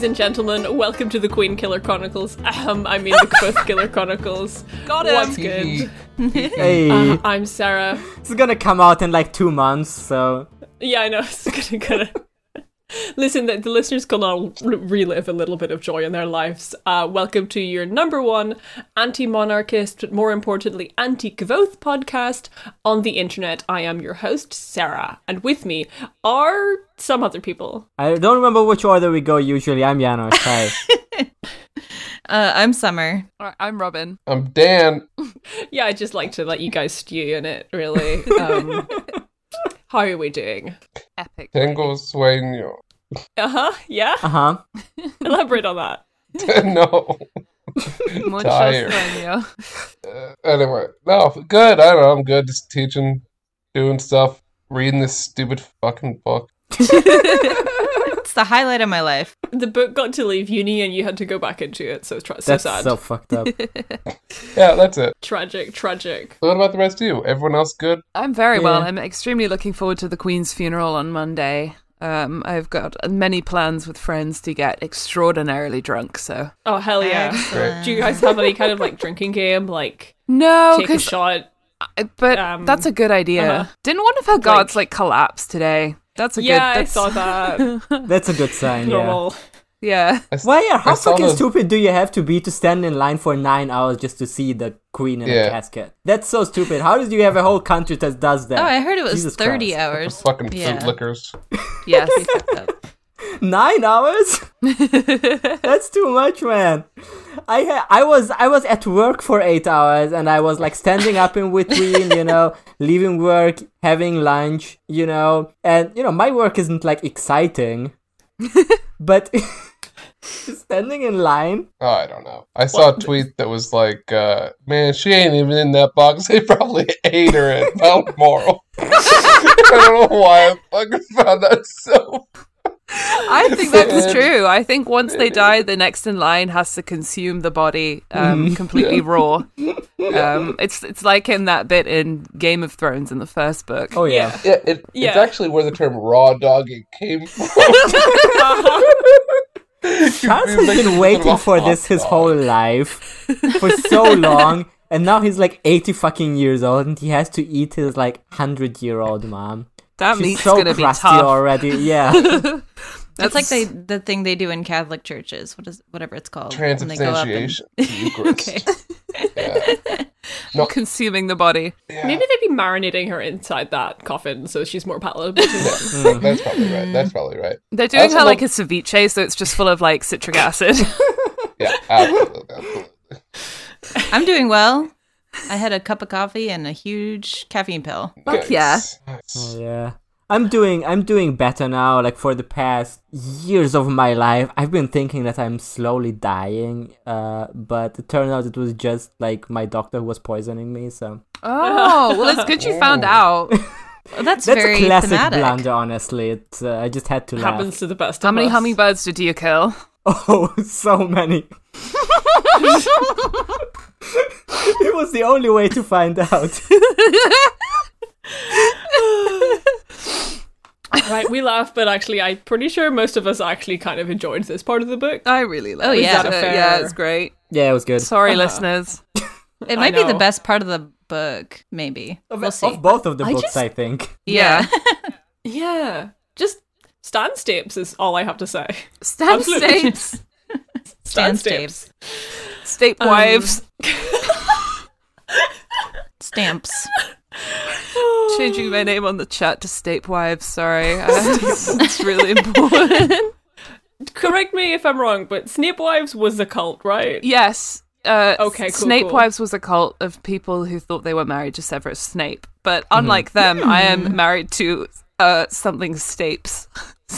Ladies and gentlemen, welcome to the Queen Killer Chronicles. Um, I mean the Kvothe Killer Chronicles. Got it. What's good? Hey, Uh, I'm Sarah. it's gonna come out in like two months, so Yeah, I know. It's gonna, gonna... Listen, the, the listeners can all re- relive a little bit of joy in their lives. Uh, welcome to your number one anti-monarchist, but more importantly, anti-Kvothe podcast on the internet. I am your host, Sarah, and with me are some other people. I don't remember which order we go usually. I'm Janos. Hi. Uh, I'm Summer. I'm Robin. I'm Dan. Yeah, I just like to let you guys stew in it, really. Um, how are we doing? Epic. Tengo sueño. Uh huh. Yeah. Uh huh. Elaborate on that. no. Mucho Tired. sueño. Uh, anyway, no, good. I don't know. I'm good. Just teaching, doing stuff, reading this stupid fucking book. It's the highlight of my life. The book got to leave uni, and you had to go back into it. So tra- so That's sad. so fucked up. Yeah, that's it. Tragic. Tragic. What about the rest of you? Everyone else good? I'm very well. I'm extremely looking forward to the Queen's funeral on Monday. Um, I've got many plans with friends to get extraordinarily drunk. So Oh hell yeah! Do you guys have any kind of like drinking game, like no, take a 'cause- shot? but um, that's a good idea. uh-huh. Didn't one of her gods like, collapse today? That's a Yeah, good. I saw that. That's a good sign. Normal. Yeah. I s- Why? yeah, How I fucking the- stupid do you have to be to stand in line for nine hours just to see the queen in a Yeah. casket? That's so stupid. How did you have a whole country that does that? Oh, I heard it was Jesus 30 Christ. hours. Fucking yeah. fruit liquors. Yes. Pretty fucked up. Nine hours? That's too much, man. I ha- I was I was at work for eight hours and I was like standing up in between, you know, leaving work, having lunch, you know, and you know my work isn't like exciting, but standing in line. Oh, I don't know. I saw a tweet that was like, uh, man, she ain't even in that box. They probably ate her at Balmoral. I don't know why I fucking found that so. I think that's true. I think once they die, the next in line has to consume the body um, completely raw. Um, it's it's like in that bit in Game of Thrones in the first book. Oh yeah. Yeah, it, it's actually where the term raw dogging came from. Charles has been waiting for this his whole life for so long, and now he's like eighty fucking years old, and he has to eat his like hundred year old mom. that She's meat's so gonna be crusty tough. already. Yeah. It's like they, the thing they do in Catholic churches. What is whatever it's called. when they go up and- Transubstantiation. okay. Yeah. consuming the body. Yeah. Maybe they'd be marinating her inside that coffin so she's more palatable to them. Mm. That's probably right. That's probably right. They're doing also her like a love- ceviche, so it's just full of like citric acid. Yeah, absolutely. absolutely. I'm doing well. I had a cup of coffee and a huge caffeine pill. Fuck yeah. Nice. Oh, yeah. I'm doing I'm doing better now. Like for the past years of my life, I've been thinking that I'm slowly dying. Uh, but it turned out it was just like my doctor who was poisoning me. So oh, well, it's good you found out. Well, that's, that's very a classic thematic. blunder. Honestly, it uh, I just had to laugh. Happens to the best. How of many us. hummingbirds did you kill? Oh, so many. it was the only way to find out. Right, we laugh, but actually, I'm pretty sure most of us actually kind of enjoyed this part of the book. I really love Oh, it. yeah. So, Is that a yeah, it's great. yeah, it was good. Sorry, Uh-huh. listeners. It might be the best part of the book, maybe. Of, we'll see. of both of the I books, just- I think. Yeah. Yeah, just Stan Stapes is all I have to say. Stamp Absolutely. states. Stan Stan Stapes. State Um, wives. Stamps. Changing my name on the chat to State wives. Sorry. It's, it's really important. Correct me if I'm wrong, but Snape Wives was a cult, right? Yes. Uh, Okay, cool, Snape cool. Wives was a cult of people who thought they were married to Severus Snape. But Mm-hmm. unlike them, I am married to uh, something Stapes.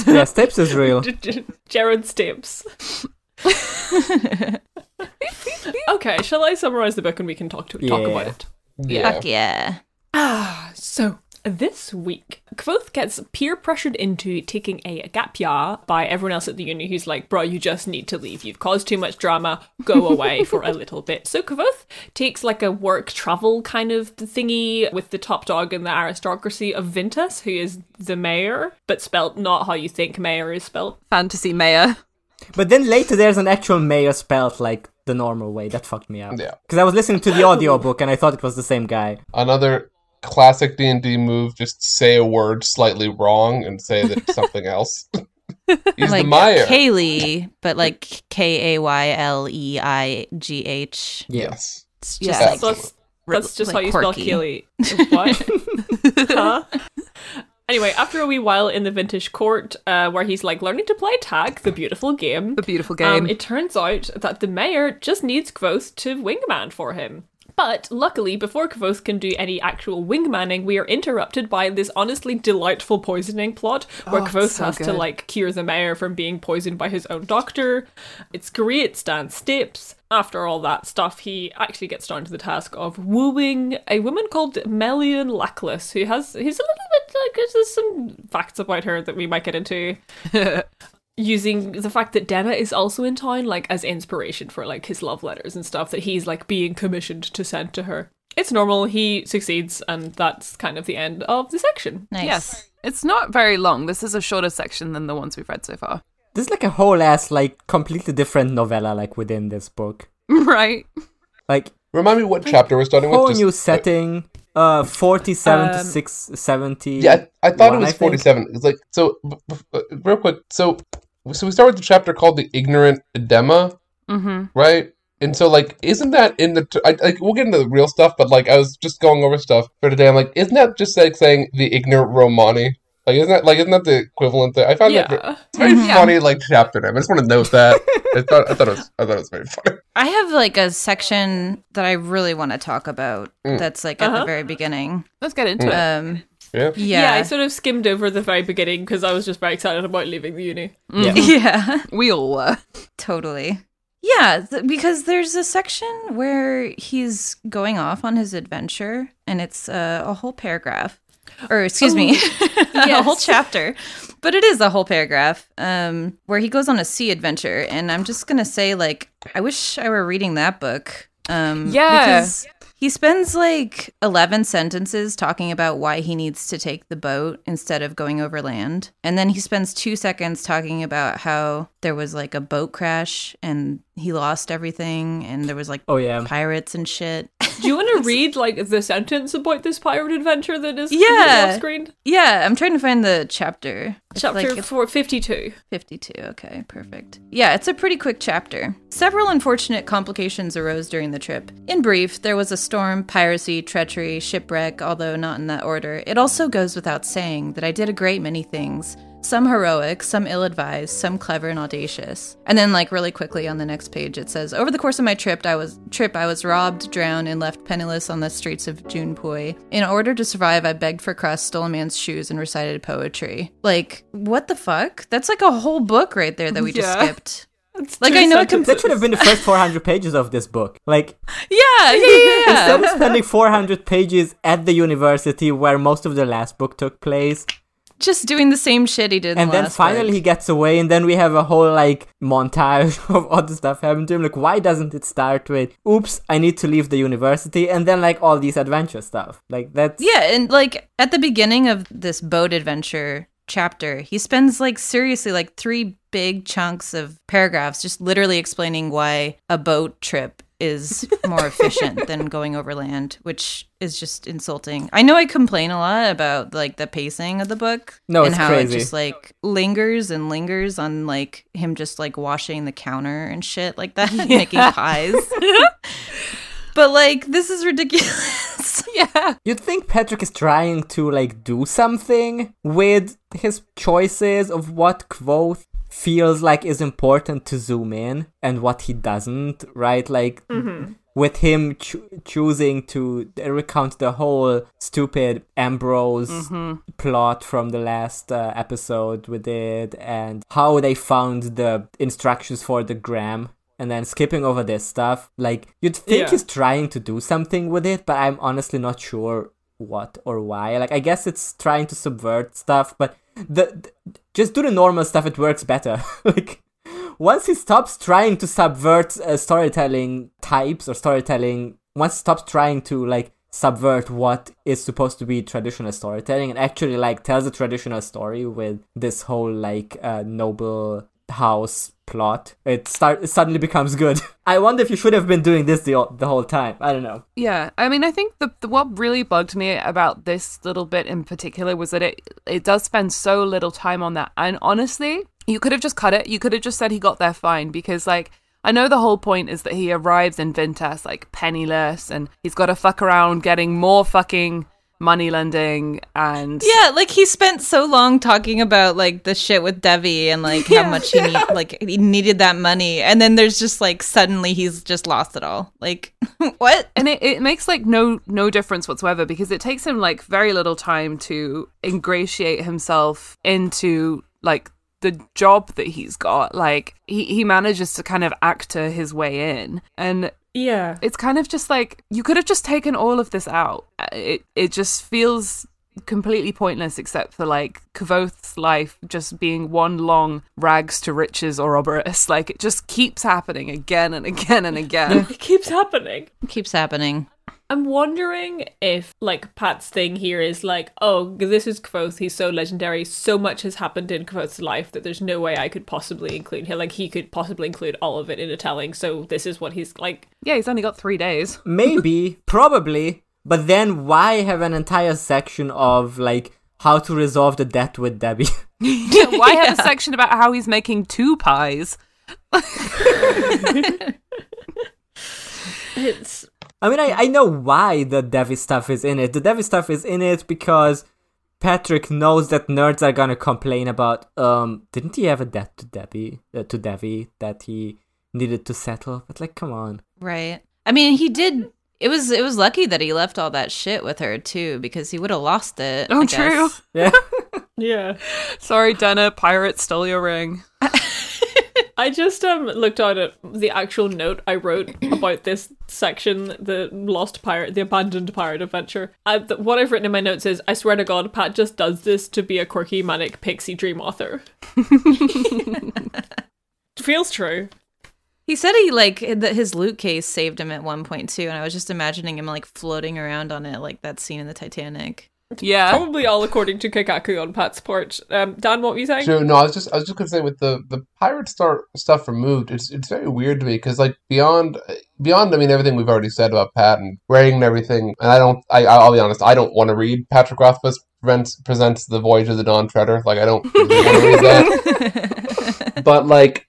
Yeah, Steps is real. J- J- Jared Stapes. okay, shall I summarize the book and we can talk to talk about it? Yeah. Fuck yeah. Ah, so, this week, Kvothe gets peer pressured into taking a gap year by everyone else at the uni who's like, bro, you just need to leave. You've caused too much drama. Go away for a little bit. So, Kvothe takes like a work travel kind of thingy with the top dog in the aristocracy of Vintas, who is the mayor, but spelt not how you think mayor is spelt. Fantasy mayor. But then later there's an actual mayor spelled like the normal way. That fucked me up. Yeah. Because I was listening to the audiobook and I thought it was the same guy. Another classic D and D move: just say a word slightly wrong and say that it's something else. He's like the Meyer. Kaylee, but like K A Y L E I G H. Yes. It's just Yeah. like So that's, that's just like how you spell quirky. Keely. What? huh? Anyway, after a wee while in the vintage court, uh, where he's like learning to play tag, the beautiful game, The beautiful game. um, it turns out that the mayor just needs Kvothe to wingman for him. But luckily, before Kvothe can do any actual wingmanning, we are interrupted by this honestly delightful poisoning plot where Oh, Kvothe so has to like cure the mayor from being poisoned by his own doctor. It's great, Stan Stapes. After all that stuff, he actually gets down to the task of wooing a woman called Meluan Lackless, who has he's a little bit like there's some facts about her that we might get into using the fact that Denna is also in town like as inspiration for like his love letters and stuff that he's like being commissioned to send to her. It's normal, he succeeds, and that's kind of the end of the section. nice. Yes. It's not very long. This is a shorter section than the ones we've read so far. This is like a whole ass like completely different novella like within this book. right. Like Remind me what chapter we're starting whole with. new Just- setting. Uh, forty-seven to Um, six seventy. Yeah, I, I thought one, it was forty-seven. It's like so. b- b- uh, real quick, so so we start with the chapter called "The Ignorant Edema," Mm-hmm. right? And so, like, isn't that in the? T- I, like, we'll get into the real stuff, but like, I was just going over stuff for today. I'm like, isn't that just like saying the ignorant Romani? Like, isn't that like isn't that the equivalent? There? I found that ver- Yeah. it's very Yeah. funny, like chapter name. I just want to note that. I thought I thought it was I thought it was very funny. I have like a section that I really want to talk about. Mm. That's like at Uh-huh. the very beginning. Let's get into it. Um, Yeah. yeah, I sort of skimmed over the very beginning because I was just very excited about leaving the uni. Yeah. yeah. We all were. Totally. Yeah, th- because there's a section where he's going off on his adventure, and it's uh, a whole paragraph, or excuse me, a whole chapter, but it is a whole paragraph um, where he goes on a sea adventure. And I'm just gonna say, like, I wish I were reading that book. Um, Yeah. because he spends like 11 sentences talking about why he needs to take the boat instead of going over land. And then he spends two seconds talking about how there was like a boat crash and he lost everything and there was like Oh yeah. pirates and shit. Do you want to read like the sentence about this pirate adventure that is Yeah. off screen? yeah, I'm trying to find the chapter. It's Chapter like, it's 452. 52. Okay, perfect. Yeah, it's a pretty quick chapter. Several unfortunate complications arose during the trip. In brief, there was a storm, piracy, treachery, shipwreck, although not in that order. It also goes without saying that I did a great many things. Some heroic, some ill advised, some clever and audacious. And then, like, really quickly on the next page, it says Over the course of my trip, I was trip, I was robbed, drowned, and left penniless on the streets of Junpui. In order to survive, I begged for crust, stole a man's shoes, and recited poetry. Like, what the fuck? That's like a whole book right there that we just skipped. It's Like, I know it can- That should have been the first 400 pages of this book. Like, Yeah, yeah, yeah, instead of spending 400 pages at the university where most of the last book took place, just doing the same shit he did. And the then finally he gets away, and then we have a whole like montage of other stuff happening to him. Like, why doesn't it start with "Oops, I need to leave the university," and then like all these adventure stuff? Like that's Yeah, and like at the beginning of this boat adventure chapter, he spends like seriously like three big chunks of paragraphs just literally explaining why a boat trip is more efficient than going overland, which is just insulting. I know I complain a lot about like the pacing of the book No, and it's how crazy. it just like lingers and lingers on like him just like washing the counter and shit like that, making pies. but like this is ridiculous. Yeah. You'd think Patrick is trying to like do something with his choices of what quote feels like is important to zoom in and what he doesn't, right? Like with him cho- choosing to recount the whole stupid Ambrose plot from the last uh, episode we did and how they found the instructions for the gram and then skipping over this stuff like you'd think Yeah. he's trying to do something with it but i'm honestly not sure what or why like i guess it's trying to subvert stuff but the, the- just do the normal stuff it works better. Like once he stops trying to subvert uh, storytelling types or storytelling once he stops trying to like subvert what is supposed to be traditional storytelling and actually like tells a traditional story with this whole like uh, noble house plot, it start it suddenly becomes good. I wonder if you should have been doing this the the whole time. I don't know. Yeah, I mean, I think the, the what really bugged me about this little bit in particular was that it it does spend so little time on that, and honestly, you could have just cut it. You could have just said he got there fine because, like, I know the whole point is that he arrives in Vintas like penniless, and he's got to fuck around getting more fucking money lending and Yeah, like he spent so long talking about like the shit with Devi and like how much he need, like he needed that money, and then there's just like suddenly he's just lost it all. Like what? and it, it makes like no no difference whatsoever because it takes him like very little time to ingratiate himself into like the job that he's got like he, he manages to kind of actor his way in and Yeah. it's kind of just like you could have just taken all of this out Uh, it it just feels completely pointless except for like Kvothe's life just being one long rags to riches Ouroboros like it just keeps happening again and again and again It keeps happening. keeps happening. I'm wondering if, like, Pat's thing here is like, oh, this is Kvothe, he's so legendary, so much has happened in Kvothe's life that there's no way I could possibly include him. Like, he could possibly include all of it in a telling, so this is what he's like. yeah he's only got three days Maybe, probably, but then why have an entire section of like how to resolve the debt with Debbie? Why have a section about how he's making two pies? It's. I mean, I, I know why the Devi stuff is in it. The Devi stuff is in it because Patrick knows that nerds are gonna complain about. Um, didn't he have a debt to Debbie, uh, to Devi that he needed to settle? But like, come on. Right. I mean, he did. It was it was lucky that he left all that shit with her too, because he would have lost it. Oh, I true. guess. Yeah. Yeah. Sorry, Denna, pirate stole your ring. I just um looked out at the actual note I wrote about this section, the lost pirate, the abandoned pirate adventure. Uh, th- what I've written in my notes is, I swear to God, Pat just does this to be a quirky, manic pixie dream author. Feels true. He said he like that his loot case saved him at one point too, and I was just imagining him like floating around on it, like that scene in the Titanic. Yeah. Probably all according to keikaku on Pat's porch. Um, Dan, what were you saying? So, no, I was just I was just gonna say with the the pirate star stuff removed, it's it's very weird to me because like beyond beyond I mean everything we've already said about Pat and writing and everything, and I don't I I'll be honest, I don't want to read Patrick Rothfuss presents presents the Voyage of the Dawn Treader. Like I don't really want to read that. but like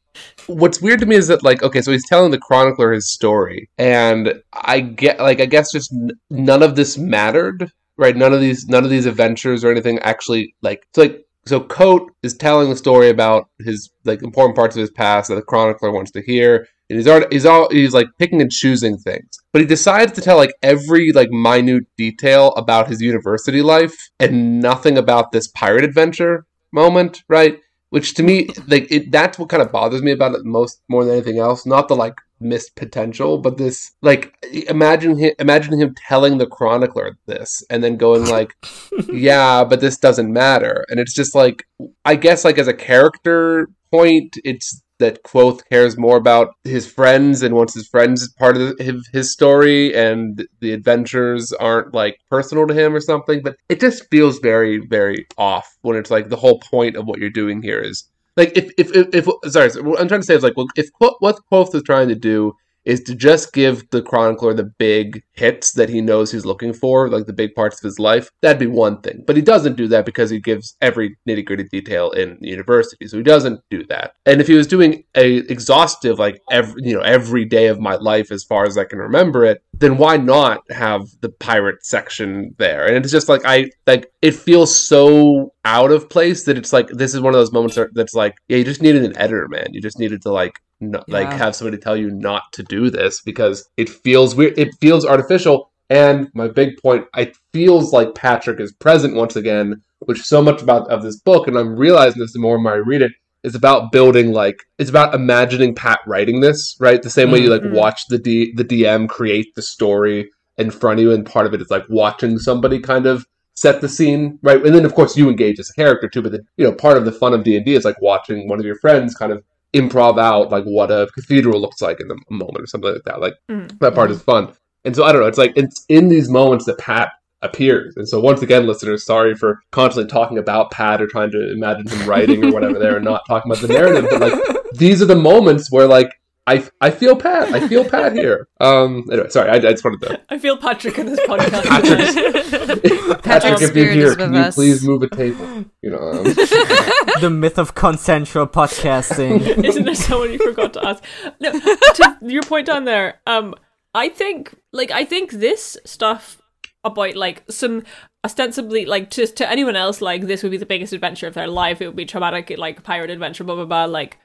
what's weird to me is that like okay so he's telling the chronicler his story and i get like i guess just n- none of this mattered right none of these none of these adventures or anything actually like so like so Kote is telling the story about his like important parts of his past that the chronicler wants to hear. And he's already he's all he's like picking and choosing things. But he decides to tell like every like minute detail about his university life and nothing about this pirate adventure moment right? Which to me like it that's what kind of bothers me about it most more than anything else. Not the like missed potential but this like imagine him imagine him telling the chronicler this and then going like yeah but this doesn't matter and it's just like i guess like as a character point it's that Kvothe cares more about his friends and wants his friends as part of his story, and the adventures aren't like personal to him or something. But it just feels very, very off when it's like the whole point of what you're doing here is like if if if, if sorry, so what I'm trying to say is like well, if Qu- what Kvothe is trying to do is to just give the chronicler the big hits that he knows he's looking for, like the big parts of his life, that'd be one thing. But he doesn't do that because he gives every nitty gritty detail in the university. So he doesn't do that. And if he was doing a exhaustive, like every you know, every day of my life as far as I can remember it, then why not have the pirate section there? And it's just like I like it feels so out of place that it's like this is one of those moments that's like, yeah, you just needed an editor, man. You just needed to like not, like have somebody tell you not to do this because it feels weird. It feels artificial. And my big point, it feels like Patrick is present once again, which so much about of this book, and I'm realizing this the more and more I read it, is about building like it's about imagining Pat writing this, right? The same way you like Mhm. watch the D the DM create the story in front of you, and part of it is like watching somebody kind of set the scene, right? And then of course you engage as a character too, but then you know part of the fun of D and D is like watching one of your friends kind of improv out like what a cathedral looks like in a moment or something like that. Like Mm. that part is fun. And so I don't know. It's like it's in these moments that Pat appears. And so once again, listeners, sorry for constantly talking about Pat or trying to imagine him writing or whatever there and not talking about the narrative. But like these are the moments where like I, I feel Pat. I feel Pat here. Um. Anyway, sorry. I, I just wanted to. I feel Patrick in this podcast. Patrick, Patrick's if you're spirit here, is can with you us. please move a table? You know. Um, the myth of consensual podcasting. Isn't there someone you forgot to ask? No, to your point down there. Um, I think like I think this stuff about like some ostensibly like just to anyone else like this would be the biggest adventure of their life. It would be traumatic, like pirate adventure, blah blah blah. Like,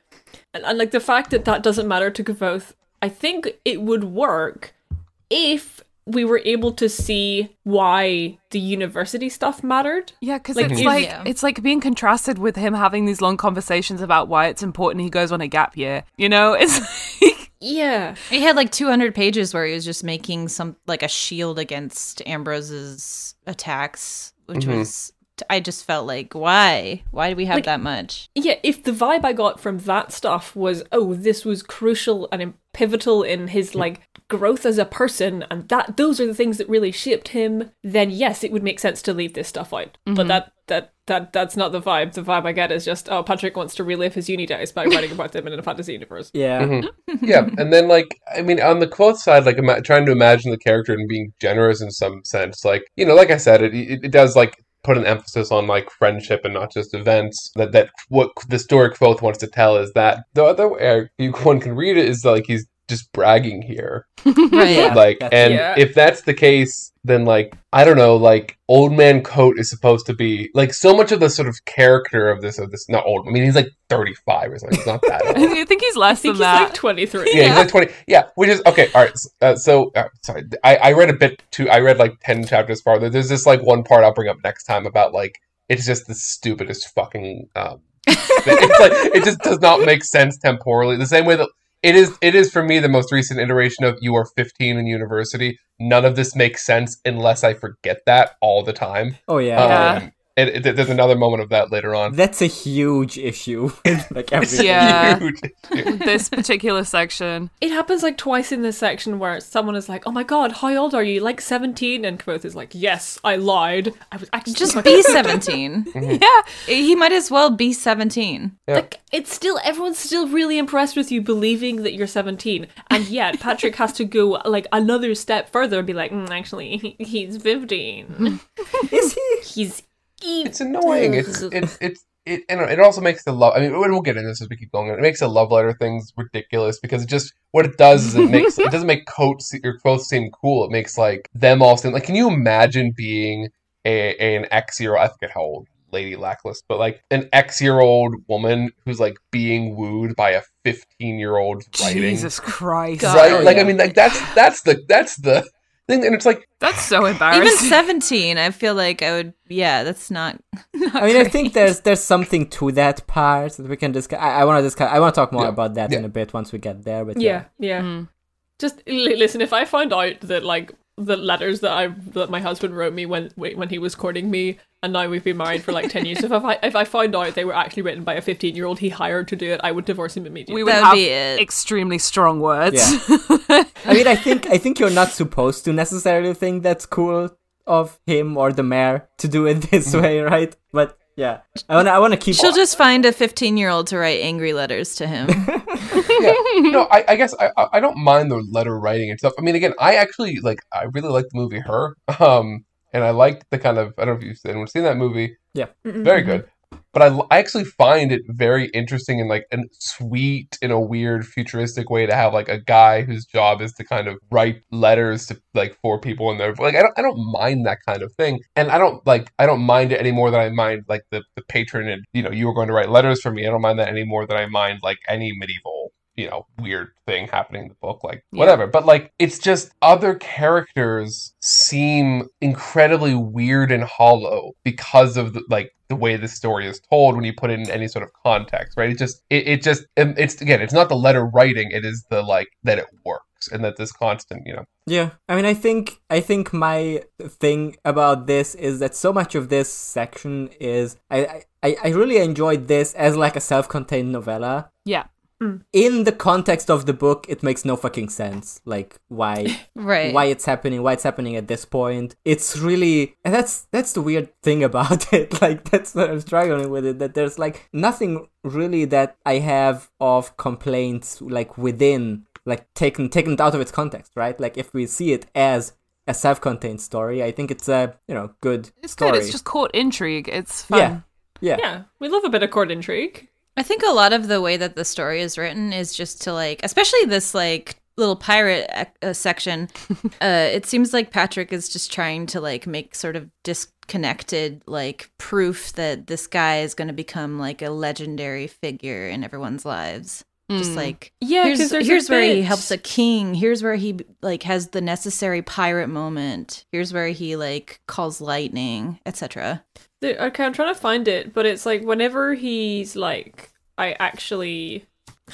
and, and like the fact that that doesn't matter to Kvothe, I think it would work if we were able to see why the university stuff mattered. Yeah, because Like, it's if- like Yeah. it's like being contrasted with him having these long conversations about why it's important he goes on a gap year. You know, it's like, Yeah. He had like 200 pages where he was just making some like a shield against Ambrose's attacks, which mm-hmm. was I just felt like why? Why do we have Like- that much? yeah, if the vibe I got from that stuff was, oh, this was crucial and pivotal in his hmm. like growth as a person, and that those are the things that really shaped him, then yes, it would make sense to leave this stuff out. But mm-hmm. that that that that's not the vibe. The vibe I get is just, oh, Patrick wants to relive his uni days by writing about them in a fantasy universe. Yeah. Mm-hmm. yeah, and then like I mean, on the quote side, like ima- trying to imagine the character and being generous in some sense, like you know, like I said, it it, it does like put an emphasis on like friendship and not just events. That that what the story quote wants to tell is that the other way one can read it is like he's just bragging here, Right. Like, that's- and Yeah. if that's the case, then like I don't know, like old man Kote is supposed to be like so much of the sort of character of this of this not old. I mean, he's like thirty five or something. He's not that old. I think he's less I think than he's that. like 23. Yeah, he's like twenty. Yeah, which is okay. All right. s- Uh, so, uh, sorry, I, I read a bit too. I read like ten chapters farther. There's this like one part I'll bring up next time about like it's just the stupidest fucking. Um, it's like it just does not make sense temporally. The same way that it is. It is for me the most recent iteration of you are 15 in university. None of this makes sense unless I forget that all the time. Oh yeah. Yeah. Um, it, it- there's another moment of that later on. That's a huge issue. like everything. Yeah. Huge issue. this particular section. It happens like twice in this section where someone is like, "Oh my god, how old are you? Like 17?" And Kvothe is like, "Yes, I lied. I was actually Just fucking be 17. Yeah, he might as well be 17. Yeah. Like it's still everyone's still really impressed with you believing that you're 17, and yet Patrick has to go like another step further and be like, mm, actually, he's 15. Is he? He's e-" it's annoying. It's it's it's it and it also makes the love. I mean, we'll get into this as we keep going. It makes the love letter things ridiculous because it just what it does is it makes it doesn't make Kote se- or Kvothe seem cool. It makes like them all seem like. Can you imagine being a, an ex year? I forget how old Lady Lackless, but like an ex year old woman who's like being wooed by a fifteen year old writing. Jesus Christ, Right? Oh, like yeah. I mean, like that's that's the that's the thing, and it's like that's so embarrassing. Even 17, I feel like I would, yeah, that's not. not I mean, I think there's there's something to that part that we can discuss. I, I want to discuss. I want to talk more Yeah. about that Yeah. in a bit once we get there. But yeah, yeah, yeah. Mm. Just li- listen. If I find out that like the letters that I that my husband wrote me when when he was courting me, and now we've been married for like 10 years. If I if I found out they were actually written by a 15 year old he hired to do it, I would divorce him immediately. we would That would have be extremely strong words. Yeah. I mean, I think I think you're not supposed to necessarily think that's cool of him or the mayor to do it this mm. way, right? But yeah, I wanna I wanna keep. She'll just find a 15 year old to write angry letters to him. yeah. No, I, I guess I, I- I don't mind the letter writing and stuff. I mean, again, I actually like I really like the movie Her, um, and I like the kind of I don't know if you've anyone's seen that movie. Yeah. very good. But I, I actually find it very interesting and like and sweet in a weird futuristic way to have like a guy whose job is to kind of write letters to like four people and they're like I don't I don't mind that kind of thing. And I don't like I don't mind it any more than I mind like the the patronage you know you were going to write letters for me. I don't mind that any more than I mind like any medieval you know weird thing happening in the book like Yeah. whatever. But like it's just other characters seem incredibly weird and hollow because of the, like the way the story is told when you put it in any sort of context right it just it, it just um, it's again it's not the letter writing it is the like that it works and that this constant you know Yeah, I mean, I think I think my thing about this is that so much of this section is I I, I really enjoyed this as like a self-contained novella. Yeah. Mm. in the context of the book, it makes no fucking sense. Like why Right. why it's happening, why it's happening at this point. It's really and that's that's the weird thing about it. Like that's what I'm struggling with it. That there's like nothing really that I have of complaints like within like taken taken out of its context, right? Like if we see it as a self-contained story, I think it's a you know good It's story. good. It's just court intrigue. It's fun. yeah, yeah, Yeah, we love a bit of court intrigue. I think a lot of the way that the story is written is just to like, especially this like little pirate uh, section. uh, it seems like Patrick is just trying to like make sort of disconnected like proof that this guy is going to become like a legendary figure in everyone's lives. Just like Yeah, here's, here's where he helps a king. Here's where he like has the necessary pirate moment. Here's where he like calls lightning, etc. The- Okay, I'm trying to find it, but it's like whenever he's like, I actually.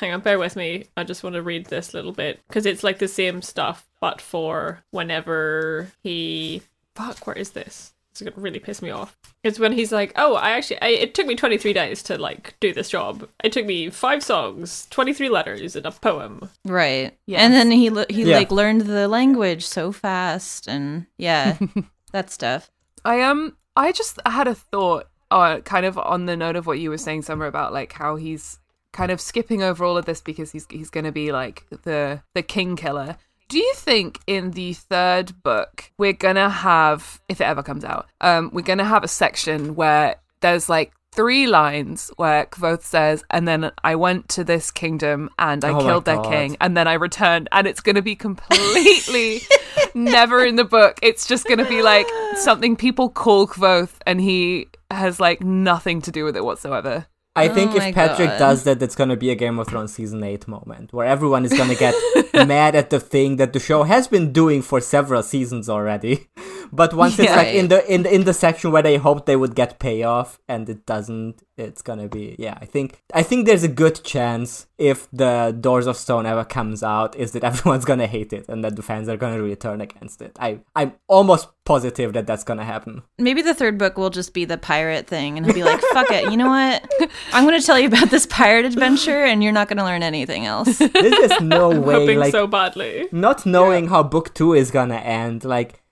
Hang on, bear with me. I just want to read this little bit because it's like the same stuff, but for whenever he. Fuck, where is this? It's gonna really piss me off. It's when he's like, "Oh, I actually, I, it took me 23 days to like do this job. It took me five songs, 23 letters, and a poem." Right. Yes. And then he le- he Yeah. like learned the language so fast and yeah, that stuff. I um I just had a thought uh kind of on the note of what you were saying Summer about like how he's kind of skipping over all of this because he's he's going to be like the the king killer. Do you think in the third book we're to have if it ever comes out um we're to have a section where there's like three lines where Kvothe says and then I went to this kingdom and I Oh killed their king and then I returned and it's going to be completely never in the book. It's just going to be like something people call Kvothe, and he has like nothing to do with it whatsoever. I think Oh if Patrick God. does that, it's gonna be a Game of Thrones season eight moment where everyone is gonna get mad at the thing that the show has been doing for several seasons already. But once it's Yeah. like in the in the, in the section where they hoped they would get payoff and it doesn't, it's gonna be yeah. I think I think there's a good chance if the Doors of Stone ever comes out, is that everyone's gonna hate it and that the fans are gonna really turn against it. I I'm almost positive that that's gonna happen. Maybe the third book will just be the pirate thing and he'll be like, "Fuck it. You know what? I'm going to tell you about this pirate adventure and you're not going to learn anything else." There's just no way Hoping like so badly. not knowing how book two is gonna end, like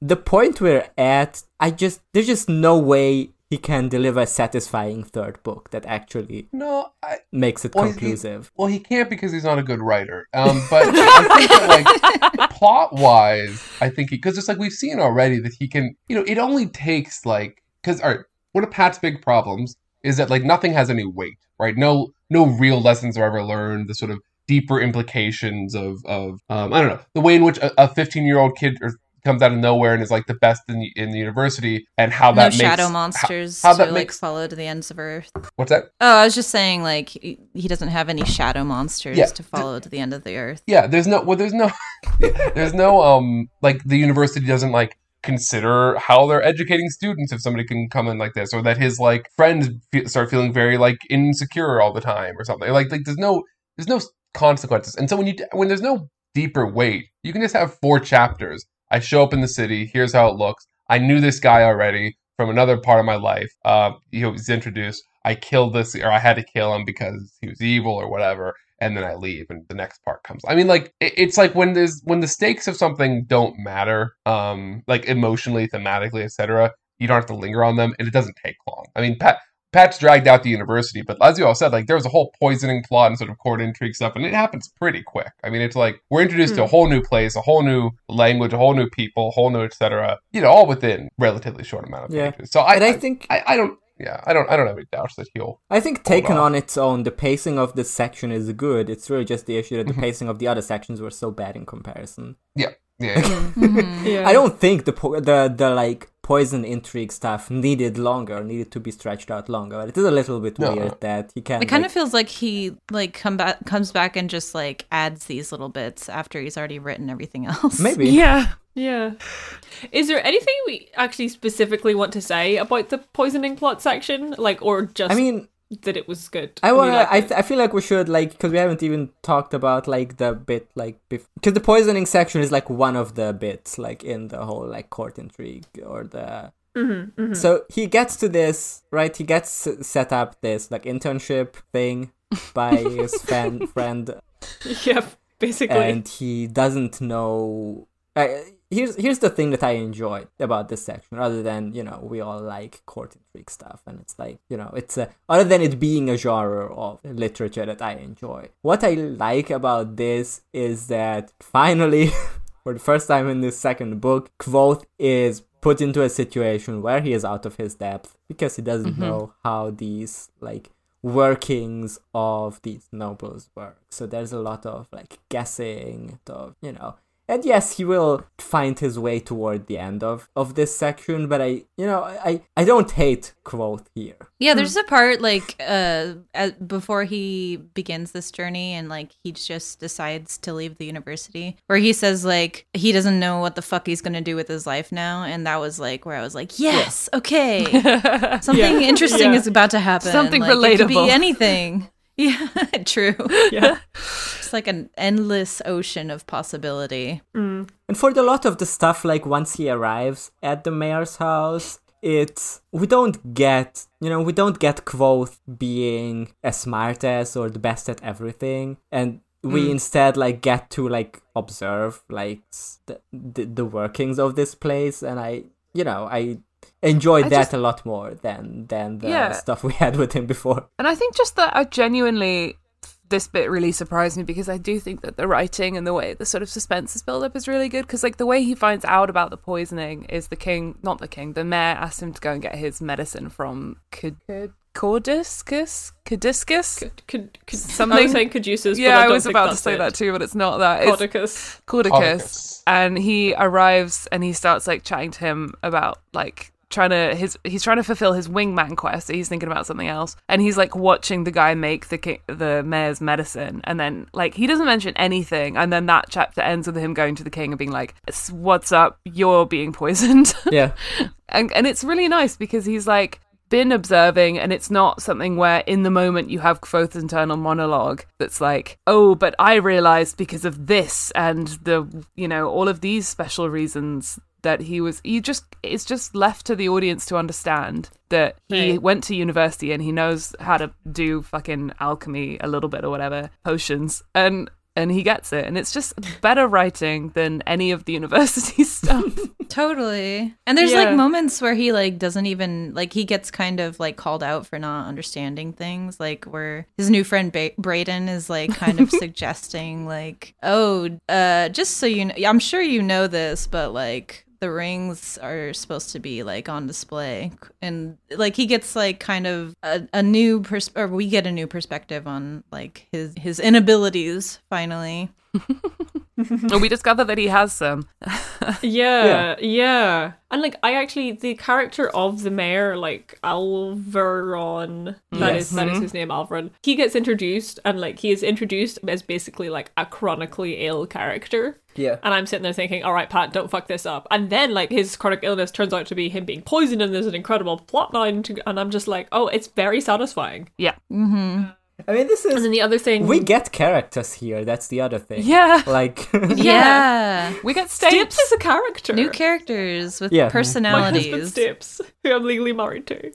the point we're at, I just there's just no way he can deliver a satisfying third book that actually No, I, makes it Well, he- conclusive. well, he can't because he's not a good writer. Um, but I think that, like, plot wise, I think he because it's like we've seen already that he can, you know, it only takes like because all right, one of Pat's big problems is that like nothing has any weight, right? No, no real lessons are ever learned. The sort of deeper implications of of um, I don't know the way in which a 15 year old kid or, comes out of nowhere and is like the best in the, in the university and how no that makes shadow monsters how to that like makes follow to the ends of earth. what's that Oh, I was just saying like he, he doesn't have any shadow monsters Yeah. to follow to the end of the earth. yeah there's no well there's no there's no um like the university doesn't like consider how they're educating students if somebody can come in like this or that his like friends start feeling very like insecure all the time or something. Like like there's no there's no consequences. And so when you when there's no deeper weight you can just have four chapters. I show up in the city here's how it looks. I knew this guy already from another part of my life. Uh he was introduced. I killed this or i had to kill him because he was evil or whatever and then I leave, and the next part comes. I mean, like it, it's like when there's when the stakes of something don't matter, um, like emotionally, thematically, etc. You don't have to linger on them, and it doesn't take long. I mean, Pat Pat's dragged out the university, but as you all said, like there was a whole poisoning plot and sort of court intrigue stuff, and it happens pretty quick. I mean, it's like we're introduced to a whole new place, a whole new language, a whole new people, a whole new etc. You know, all within relatively short amount of Yeah. pages. So I, And I I think I, I don't. Yeah, I don't. I don't have any doubts that he'll. I think taken on. on its own, the pacing of this section is good. It's really just the issue that the mm-hmm. pacing of the other sections were so bad in comparison. Yeah. Yeah. Yeah. I mm-hmm. don't think the the the like poison intrigue stuff needed longer, needed to be stretched out longer. But it is a little bit No. weird that he can't. It kind like, of feels like he like come back comes back and just like adds these little bits after he's already written everything else. maybe. Yeah. Yeah. Is there anything we actually specifically want to say about the poisoning plot section? Like, or just I mean, that it was good? I want. I th- I feel like we should like because we haven't even talked about like the bit like because the poisoning section is like one of the bits like in the whole like court intrigue or the. Mm-hmm, So he gets to this right. He gets set up this like internship thing by his fan, friend yeah, basically. and he doesn't know. Uh, here's here's the thing that I enjoy about this section, other than you know we all like court intrigue stuff, and it's like you know it's a, other than it being a genre of literature that I enjoy. What I like about this is that finally, for the first time in this second book, Kvothe is put into a situation where he is out of his depth because he doesn't mm-hmm. know how these like workings of these nobles work. So there's a lot of like guessing, of you know. And yes, he will find his way toward the end of, of this section, but I, you know, I, I don't hate Kvothe here. Yeah, there's a part like uh at, before he begins this journey and like he just decides to leave the university where he says like he doesn't know what the fuck he's going to do with his life now and that was like where I was like, "Yes, okay. Something Yeah. interesting Yeah. is about to happen. Something like, It could relatable. be anything." Yeah, true. yeah. It's like an endless ocean of possibility. Mm. And for the lot of the stuff, like once he arrives at the mayor's house, it's we don't get you know we don't get Kvothe being as smart as or the best at everything, and we mm. instead like get to like observe like the, the the workings of this place, and I you know I enjoyed I that just- a lot more than than the Yeah. stuff we had with him before. And I think just that I genuinely this bit really surprised me because I do think that the writing and the way the sort of suspense is built up is really good because like the way he finds out about the poisoning is the king not the king the mayor asks him to go and get his medicine from Cad- Cordiscus Cadiscus Could, could, could, I Something- was saying caduceus, yeah but I, I was about to say it. that too but it's not that it's Caudicus. Caudicus Caudicus. and he arrives and he starts like chatting to him about like trying to his he's trying to fulfill his wingman quest so he's thinking about something else. And he's like watching the guy make the ki- the mayor's medicine. And then like he doesn't mention anything. And then that chapter ends with him going to the king and being like "S- what's up? You're being poisoned. Yeah, and and it's really nice because he's like been observing and it's not something where in the moment you have Kvothe's internal monologue that's like oh but I realized because of this and the you know all of these special reasons that he was you just it's just left to the audience to understand that he Right. went to university and he knows how to do fucking alchemy a little bit or whatever potions and and he gets it and it's just better writing than any of the university stuff Totally. And there's Yeah. like moments where he like doesn't even like he gets kind of like called out for not understanding things, like where his new friend ba- Brayden is like kind of suggesting like, "Oh, uh just so you know, I'm sure you know this, but like the rings are supposed to be like on display." And like he gets like kind of a, a new pers- or we get a new perspective on like his his inabilities finally. and we discover that he has some Yeah, yeah, And like I actually the character of the mayor, like alveron that is Yes. that is his name, alveron He gets introduced and like he is introduced as basically like a chronically ill character. Yeah. And I'm sitting there thinking, all right, Pat, don't fuck this up. And then, like, his chronic illness turns out to be him being poisoned, and there's an incredible plot line. To, and I'm just like, oh, it's very satisfying. yeah mm-hmm. I mean, this is. And is then the other thing, we get characters here. That's the other thing. yeah Like, Yeah. we get Stapes Stapes is a character. New characters with Yeah. My husband personalities. Stapes, who I'm legally married to.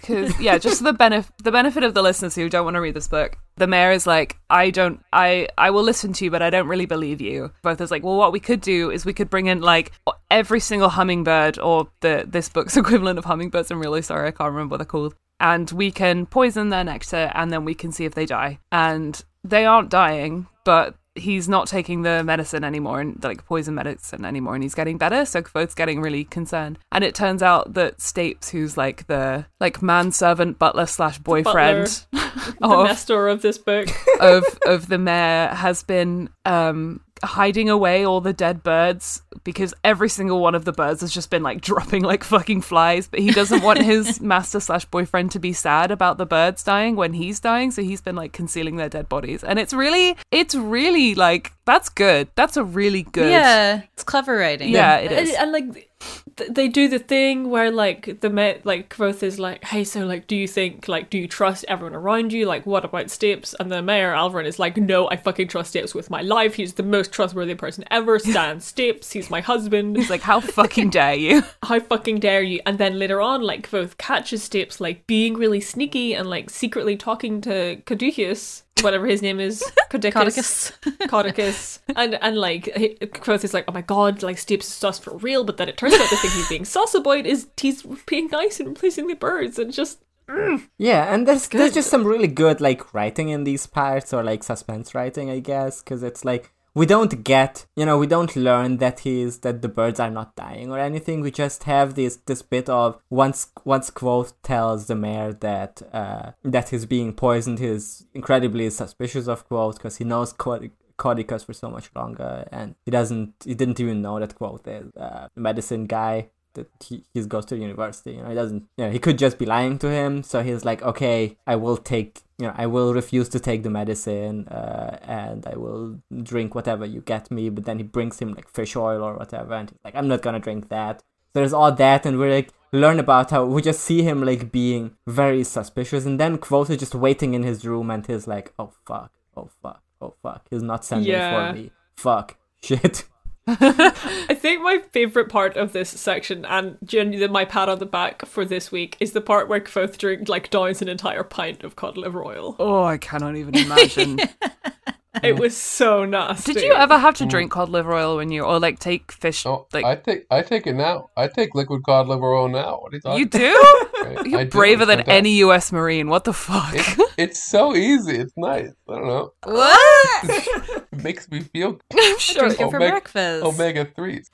because yeah just for the benefit the benefit of the listeners who don't want to read this book the mayor is like i don't i i will listen to you but i don't really believe you both is like well what we could do is we could bring in like every single hummingbird or the this book's equivalent of hummingbirds i'm really sorry i can't remember what they're called and we can poison their nectar and then we can see if they die. And they aren't dying but he's not taking the medicine anymore and like poison medicine anymore and he's getting better. So Kvothe's getting really concerned. And it turns out that Stapes who's like the like manservant butler slash boyfriend The of, Nestor of this book. of of the mayor has been um hiding away all the dead birds because every single one of the birds has just been like dropping like fucking flies but he doesn't want his master slash boyfriend to be sad about the birds dying when he's dying so he's been like concealing their dead bodies and it's really it's really like that's good that's a really good Yeah, it's clever writing. Yeah, it is. and, and, like th- they do the thing where like the ma- like Kvothe is like, hey, so like, do you think like, do you trust everyone around you? Like, what about Stapes? And the mayor Alveron is like, no, I fucking trust Stapes with my life. He's the most trustworthy person ever. Stan Stapes. He's He's my husband. He's like, how fucking dare you? How fucking dare you? And then later on, like Kvothe catches Stapes like being really sneaky and like secretly talking to Caduceus, whatever his name is, Caduceus, Caudicus. Caudicus, and and like he- is like, oh my god, like Stapes is sus for real. But then it turns out the thing he's being sus about is he's being nice and replacing the birds, and just mm. Yeah, and there's there's just some really good like writing in these parts or like suspense writing, I guess, because it's like we don't get, you know, we don't learn that he's that the birds are not dying or anything. We just have this this bit of once once Kvothe tells the mayor that uh that he's being poisoned. He's incredibly suspicious of Kvothe because he knows quote. Caudicus for so much longer, and he doesn't. He didn't even know that Kvothe is uh, medicine guy that he, he goes to university. You know, he doesn't. You know, he could just be lying to him. So he's like, okay, I will take. You know, I will refuse to take the medicine, uh, and I will drink whatever you get me. But then he brings him like fish oil or whatever, and he's like, I'm not gonna drink that. So there's all that, and we're like learn about how we just see him like being very suspicious, and then is just waiting in his room, and he's like, oh fuck, oh fuck, oh fuck, he's not sending Yeah. for me, fuck, shit. I think my favorite part of this section and genuinely my pat on the back for this week is the part where Kvothe drink like downs an entire pint of cod liver oil. Oh, I cannot even imagine. It was so nasty. Did you ever have to drink cod liver oil when you, or like take fish? Oh, like I take I take it now. I take liquid cod liver oil now. What are you talking? you do? about? You're I braver It's than fantastic. any U.S. Marine. What the fuck? It's, it's so easy. It's nice. I don't know. What? It makes me feel I'm sure. Drink it for breakfast. omega threes.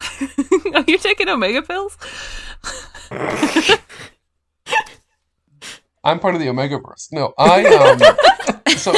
Are you taking omega pills? I'm part of the Omega verse. No, I um. so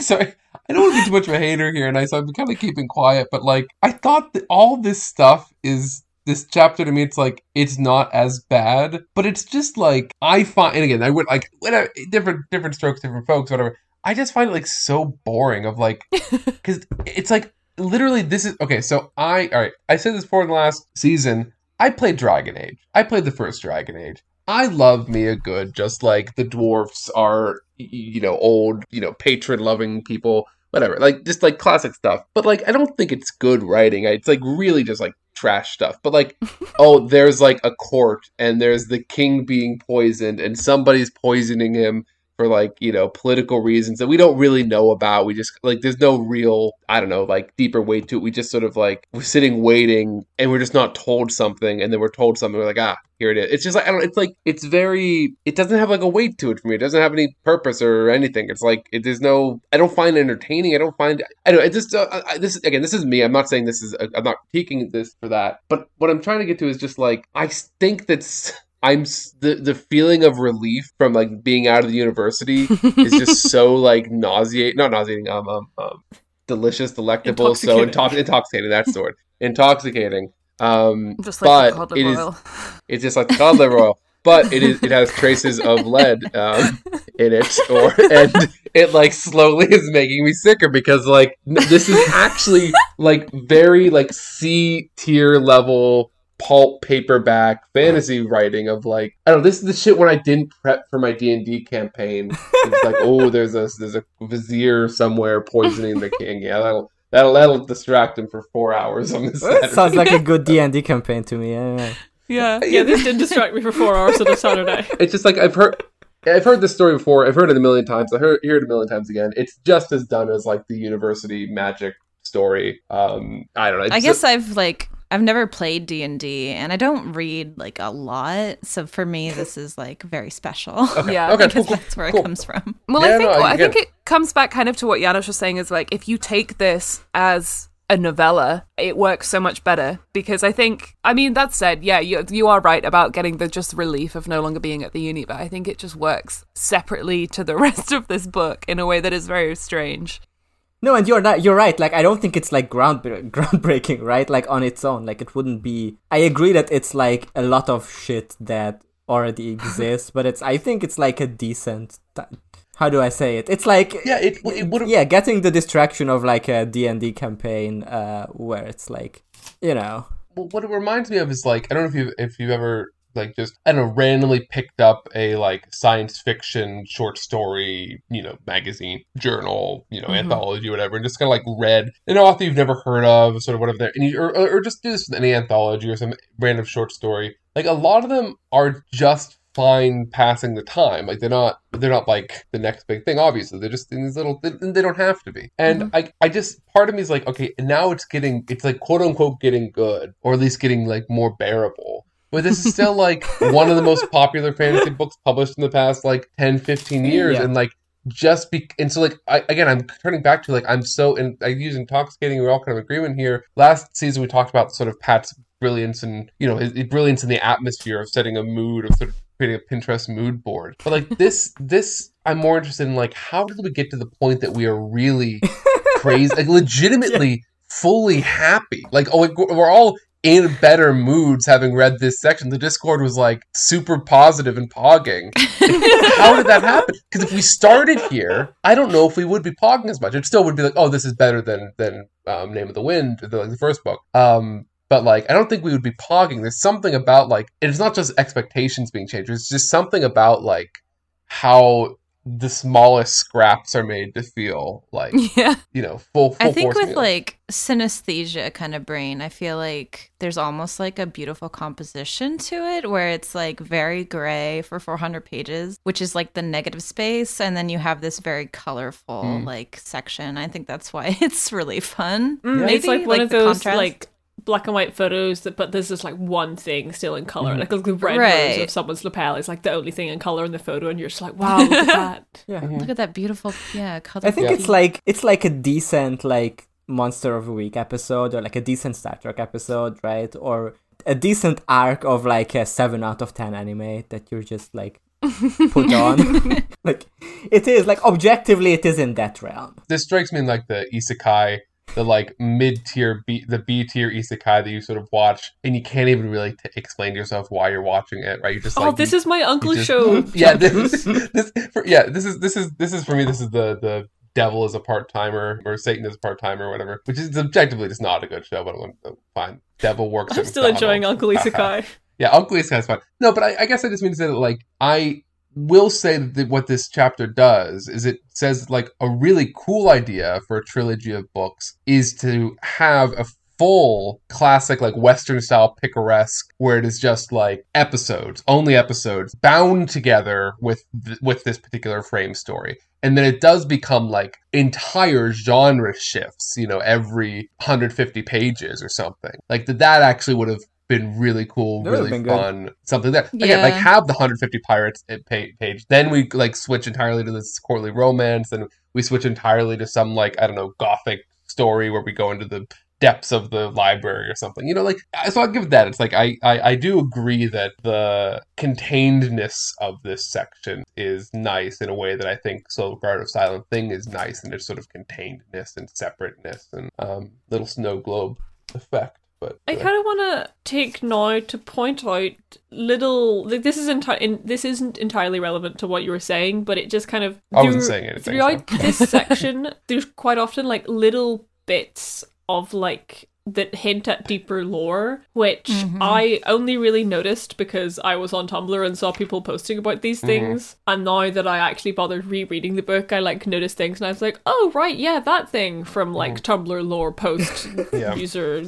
sorry, I don't want to be too much of a hater here, and I so I'm kind of keeping quiet. But like, I thought that all this stuff is this chapter to me. It's like it's not as bad, but it's just like I find. And again, I would like whatever different different strokes, different folks, whatever. I just find it like so boring. Of like, because it's like literally this is okay. So I all right. I said this before in the last season. I played Dragon Age. I played the first Dragon Age. I love me a good, just like the dwarfs are, you know, old, you know, patron loving people, whatever. Like, just like classic stuff. But like, I don't think it's good writing. It's like really just like trash stuff. But like, oh, there's like a court and there's the king being poisoned and somebody's poisoning him for like, you know, political reasons that we don't really know about. We just like, there's no real, I don't know, like deeper weight to it. We just sort of like, we're sitting waiting and we're just not told something and then we're told something. We're like, ah, here it is. It's just like I don't. It's like it's very. It doesn't have like a weight to it for me. It doesn't have any purpose or anything. It's like it, there's no. I don't find entertaining. I don't find. I don't. It just. Uh, I, this again. This is me. I'm not saying this is. I'm not critiquing this for that. But what I'm trying to get to is just like I think that's. I'm the the feeling of relief from like being out of the university is just so like nauseating. Not nauseating. Um. Um. um delicious, delectable. So Intoxicating. intox- intoxicating. That's the word. Intoxicating. Um. Just like but it oil. It's just like cod liver oil, but it is it has traces of lead um, in it, or and it like slowly is making me sicker because like this is actually like very like C tier level pulp paperback fantasy writing of like I don't know. This is the shit when I didn't prep for my D and D campaign. It's like oh, there's a there's a vizier somewhere poisoning the king. Yeah, that'll. That'll, that'll distract him for four hours on this. That sounds like a good D and D campaign to me. Yeah. Yeah. Yeah, this did distract me for four hours on a Saturday. it's just like I've heard I've heard this story before. I've heard it a million times. I heard hear it a million times again. It's just as done as like the university magic story. Um, I don't know. I It's guess I've like I've never played D and D, and I don't read like a lot. So for me, this is like very special. Yeah. okay, because cool, cool, that's where cool. it comes from. Well, Yeah, I think no, I I think it comes back kind of to what Janos was saying is like if you take this as a novella, it works so much better because I think I mean that said, yeah, you you are right about getting the just relief of no longer being at the uni, but I think it just works separately to the rest of this book in a way that is very strange. No, and you're not. You're right. Like I don't think it's like ground groundbreaking, right? Like on its own, like it wouldn't be. I agree that it's like a lot of shit that already exists, but it's. I think it's like a decent. T- how do I say it? It's like yeah, it it would yeah, getting the distraction of like a D and D campaign, uh, where it's like, you know, well, what it reminds me of is like I don't know if you if you've ever like just I don't know, randomly picked up a like science fiction short story, you know, magazine, journal, you know, Mhm. anthology, whatever, and just kind of like read an author you've never heard of, sort of whatever. And you, or, or just do this with any anthology or some random short story. Like a lot of them are just fine passing the time. Like they're not they're not like the next big thing. Obviously, they're just in these little. They, they don't have to be. And I I just part of me is like, okay, now it's getting it's like quote unquote getting good, or at least getting like more bearable. But this is still like one of the most popular fantasy books published in the past like 10, 15 years, Yeah. and like just be and so like I, again i'm turning back to like i'm so and i use intoxicating we're all kind of agreement here. Last season we talked about sort of pat's brilliance and you know his, his brilliance in the atmosphere of setting a mood of sort of creating a pinterest mood board. But like this this i'm more interested in like how did we get to the point that we are really crazy like legitimately fully happy? Like oh we're all in better moods having read this section the discord was like super positive and pogging how did that happen? Because if we started here, I don't know if we would be pogging as much. It still would be like, oh, this is better than than um, Name of the Wind, the, like the first book. Um, but like, I don't think we would be pogging. There's something about like, it's not just expectations being changed. It's just something about like how the smallest scraps are made to feel like yeah. you know full. full I think force with meals. like synesthesia kind of brain, I feel like there's almost like a beautiful composition to it where it's like very gray for 400 pages, which is like the negative space. And then you have this very colorful Mm. like section. I think that's why it's really fun. Mm, Maybe it's like one of those contrast. like black and white photos that but there's just like one thing still in color Mhm. like, like the red Right. rose of someone's lapel is like the only thing in color in the photo and you're just like wow look at that Yeah. Look at that beautiful, yeah, color. I think Yeah. it's like it's like a decent like monster of the week episode or like a decent Star Trek episode, right? Or a decent arc of like a seven out of ten anime that you're just like put on. like it is like objectively it is in that realm. this strikes me in like the isekai the like mid tier b the b tier isekai that you sort of watch and you can't even really t- explain to yourself why you're watching it right? You're just oh this you- is my uncle you just- show. Yeah this, this for, yeah this is this is this is for me this is the the devil is a part-timer or satan is a part-timer or whatever which is objectively just not a good show but i'm fine. Devil works i'm still enjoying uncle isekai. Yeah, Uncle Isekai's fun. No, but I, I guess I just mean to say that, like, I will say that what this chapter does is it says, like, a really cool idea for a trilogy of books is to have a full classic, like, Western style picaresque where it is just, like, episodes, only episodes, bound together with, th- with this particular frame story. And then it does become, like, entire genre shifts, you know, every 150 pages or something. Like, that, that actually would have been really cool, That would've really been good. fun, something that again, like have the 150 pirates page. Then we like switch entirely to this courtly romance, and we switch entirely to some like I don't know gothic story where we go into the depths of the library or something. You know, like so I'll give it that. It's like I I, I do agree that the containedness of this section is nice in a way that I think Slow Regard of Silent Thing is nice and its sort of containedness and separateness and um, little snow globe effect. But I kind of want to take now to point out little. Like this is enti- in, This isn't entirely relevant to what you were saying, but it just kind of. I wasn't through- saying anything, Throughout so. this section, there's quite often like little bits of like that hint at deeper lore, which Mhm. I only really noticed because I was on Tumblr and saw people posting about these Mm-hmm. things. And now that I actually bothered rereading the book, I like noticed things and I was like, oh right, yeah, that thing from like Tumblr lore post Mm-hmm. Yeah. user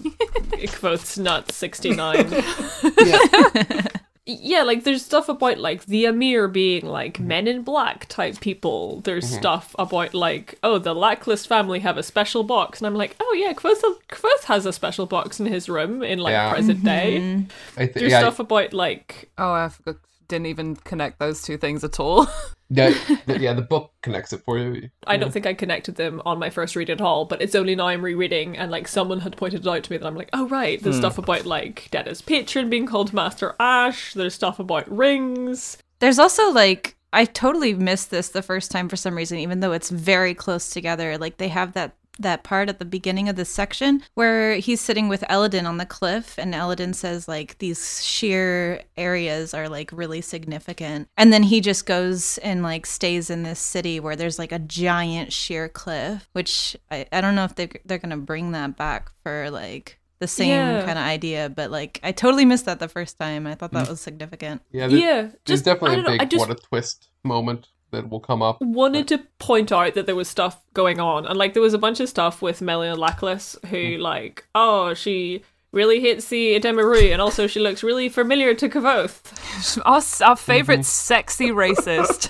quotes nut 69 yeah. yeah like there's stuff about like the Amyr being like men in black type people there's Mm-hmm. stuff about like oh the lackless family have a special box and i'm like oh yeah Kvothe, Kvothe has a special box in his room in like Yeah. present day Mhm. I think there's yeah, stuff about like Oh, I forgot, didn't even connect those two things at all. yeah, the, yeah, the book connects it for you. I don't think I connected them on my first read at all, but it's only now I'm rereading and like someone had pointed it out to me that I'm like, oh right, there's hmm. stuff about like Dada's patron being called Master Ash, there's stuff about rings. There's also like I totally missed this the first time for some reason, even though it's very close together. Like they have that that part at the beginning of this section where he's sitting with Elodin on the cliff and Elodin says like these sheer areas are like really significant. And then he just goes and like stays in this city where there's like a giant sheer cliff, which I, I don't know if they they're gonna bring that back for like the same Yeah. kind of idea, but like I totally missed that the first time. I thought that mm. was significant. Yeah, there- yeah, there's just definitely I a don't know, big I just what a twist moment that will come up. wanted to point out that there was stuff going on, and like there was a bunch of stuff with Meluan Lackless, who Hmm. like, oh, she really hits the Edema Ruh, and also she looks really familiar to Kvothe. Us, our favorite sexy racist.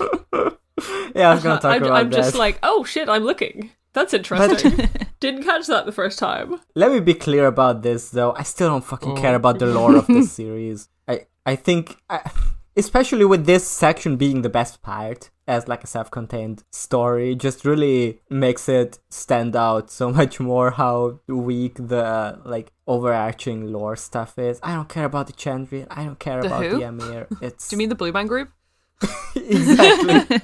Yeah, I was gonna talk I'm, about I'm just like, oh shit, I'm looking. That's interesting. Didn't catch that the first time. Let me be clear about this, though. I still don't fucking care about the lore of this series. I I think, I, especially with this section being the best part as like a self-contained story, just really makes it stand out so much more. How weak the like overarching lore stuff is. I don't care about the Chandrian. I don't care The about who? the Amyr. It's Do you mean the Blue Man Group? exactly?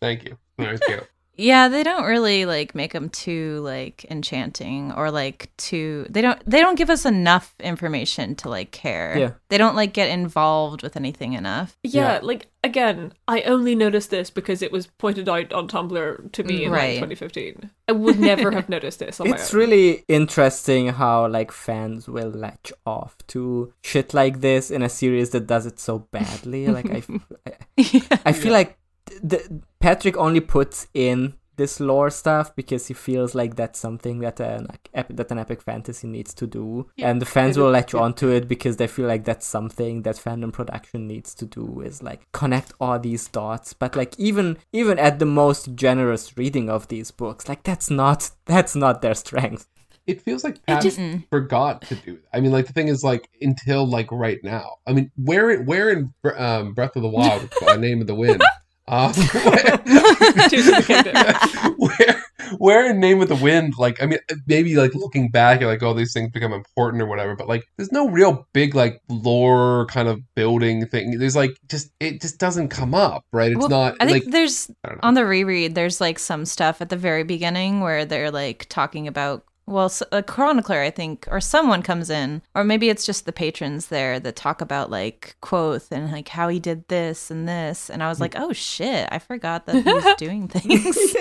Thank you. Thank you. Yeah, they don't really like make them too like enchanting or like too they don't they don't give us enough information to like care. Yeah. They don't like get involved with anything enough. Yeah, Yeah. like again, I only noticed this because it was pointed out on Tumblr to me in like 2015. I would never have noticed this on it's my own. really interesting how like fans will latch off to shit like this in a series that does it so badly like i I, I feel like the, patrick only puts in this lore stuff because he feels like that's something that an ep- that an epic fantasy needs to do and the fans will is- latch yeah. onto it because they feel like that's something that fandom production needs to do is like connect all these dots but like even even at the most generous reading of these books like that's not that's not their strength It feels like Pat just- forgot to do that. I mean, like the thing is, like until like right now. I mean, where in where in um, Breath of the Wild, uh, Name of the Wind, Uh, Tears of the Kingdom. where where in Name of the Wind, like I mean, maybe like looking back at like all these things become important or whatever, but like there's no real big like lore kind of building thing. There's like just it just doesn't come up, right? It's Well, not I think like there's I on the reread there's like some stuff at the very beginning where they're like talking about well a chronicler i think or someone comes in or maybe it's just the patrons there that talk about like Kvothe and like how he did this and this and i was like oh shit i forgot that he's doing things.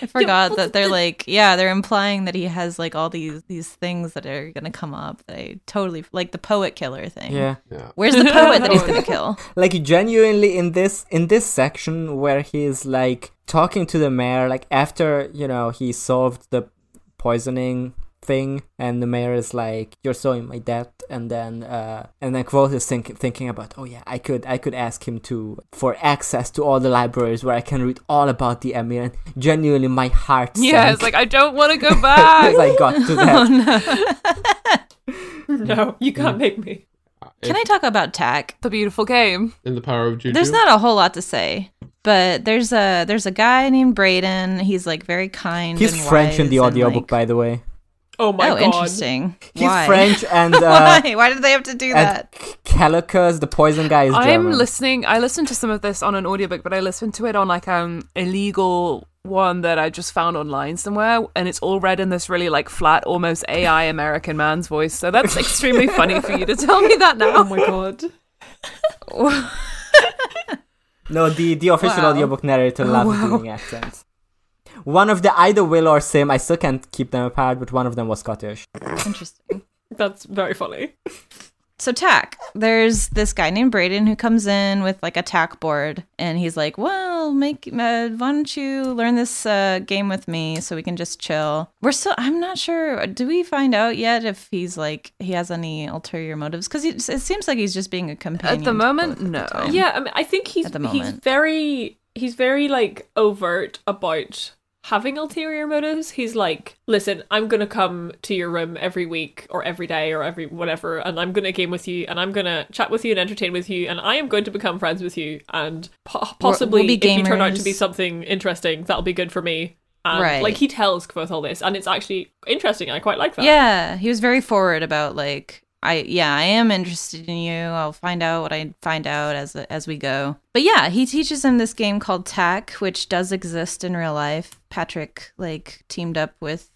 I forgot that they're like yeah they're implying that he has like all these these things that are gonna come up that i totally like the poet killer thing. Yeah. Yeah. where's the poet that he's gonna kill? Like genuinely in this in this section where he's like talking to the mayor like after you know he solved the poisoning thing and the mayor is like you're so in my debt and then uh and then Kvothe is think, thinking about oh yeah i could i could ask him to for access to all the libraries where i can read all about the Amyr and genuinely my heart Yeah, sank it's like I don't want to go back. as i got to that no, you can't make me. can i talk about Tak the beautiful game. in the power of juju. There's not a whole lot to say, but there's a there's a guy named Bredon. He's like very kind. he's and french in the and, audiobook like- by the way Oh my oh, god. interesting. he's Why? french and uh Why? Why did they have to do that? Caudicus, the poison guy is I'm listening. I listened to some of this on an audiobook, but I listened to it on like um illegal one that I just found online somewhere, and it's all read in this really like flat, almost AI American man's voice. So that's extremely funny for you to tell me that now. Oh my god. No, the, the official Wow. audiobook narrator oh, loves doing accents. One of the either Will or Sim, I still can't keep them apart, but one of them was Scottish. Interesting. That's very funny. So Tak, there's this guy named Bredon who comes in with like a Tak board, and he's like, "Well, make uh, why don't you learn this uh, game with me so we can just chill?" We're still. I'm not sure. Do we find out yet if he's like he has any ulterior motives? Because it seems like he's just being a companion. At the moment, at no. time. Yeah, I mean, I think he's At the he's very he's very like overt about having ulterior motives. He's like, listen, I'm gonna come to your room every week or every day or every whatever, and I'm gonna game with you, and I'm gonna chat with you and entertain with you, and I am going to become friends with you, and po- possibly be if you turn out to be something interesting, that'll be good for me. And Right. like he tells Kvothe all this, and it's actually interesting. I quite like that. Yeah, he was very forward about like I yeah, I am interested in you. I'll find out what I find out as as we go. But yeah, he teaches him this game called Tak, which does exist in real life. Patrick like teamed up with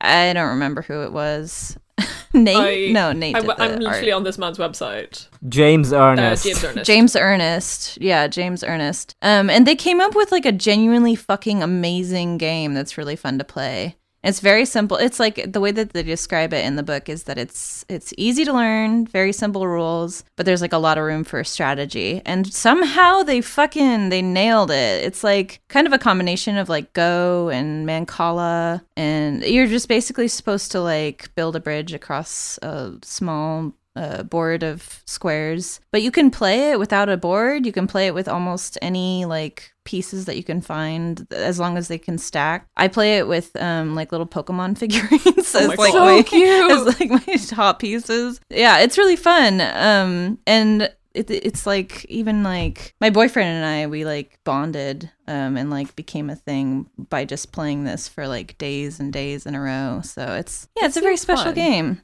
I don't remember who it was. Nate? I- no, Nate. I, did the am literally art. on this man's website. James Uh, Ernest. James Ernest. James Ernest. Yeah, James Ernest. Um, and they came up with like a genuinely fucking amazing game that's really fun to play. It's very simple. It's like the way that they describe it in the book is that it's it's easy to learn, very simple rules, but there's like a lot of room for strategy. And somehow they fucking they nailed it. It's like kind of a combination of like Go and Mancala and you're just basically supposed to like build a bridge across a small a board of squares, but you can play it without a board. You can play it with almost any like pieces that you can find as long as they can stack. I play it with um like little Pokemon figurines as my like God. my So cute. as like my top pieces. Yeah, it's really fun. Um and it, it's like even like my boyfriend and I we like bonded um and like became a thing by just playing this for like days and days in a row. So it's yeah, it's a very special fun. game.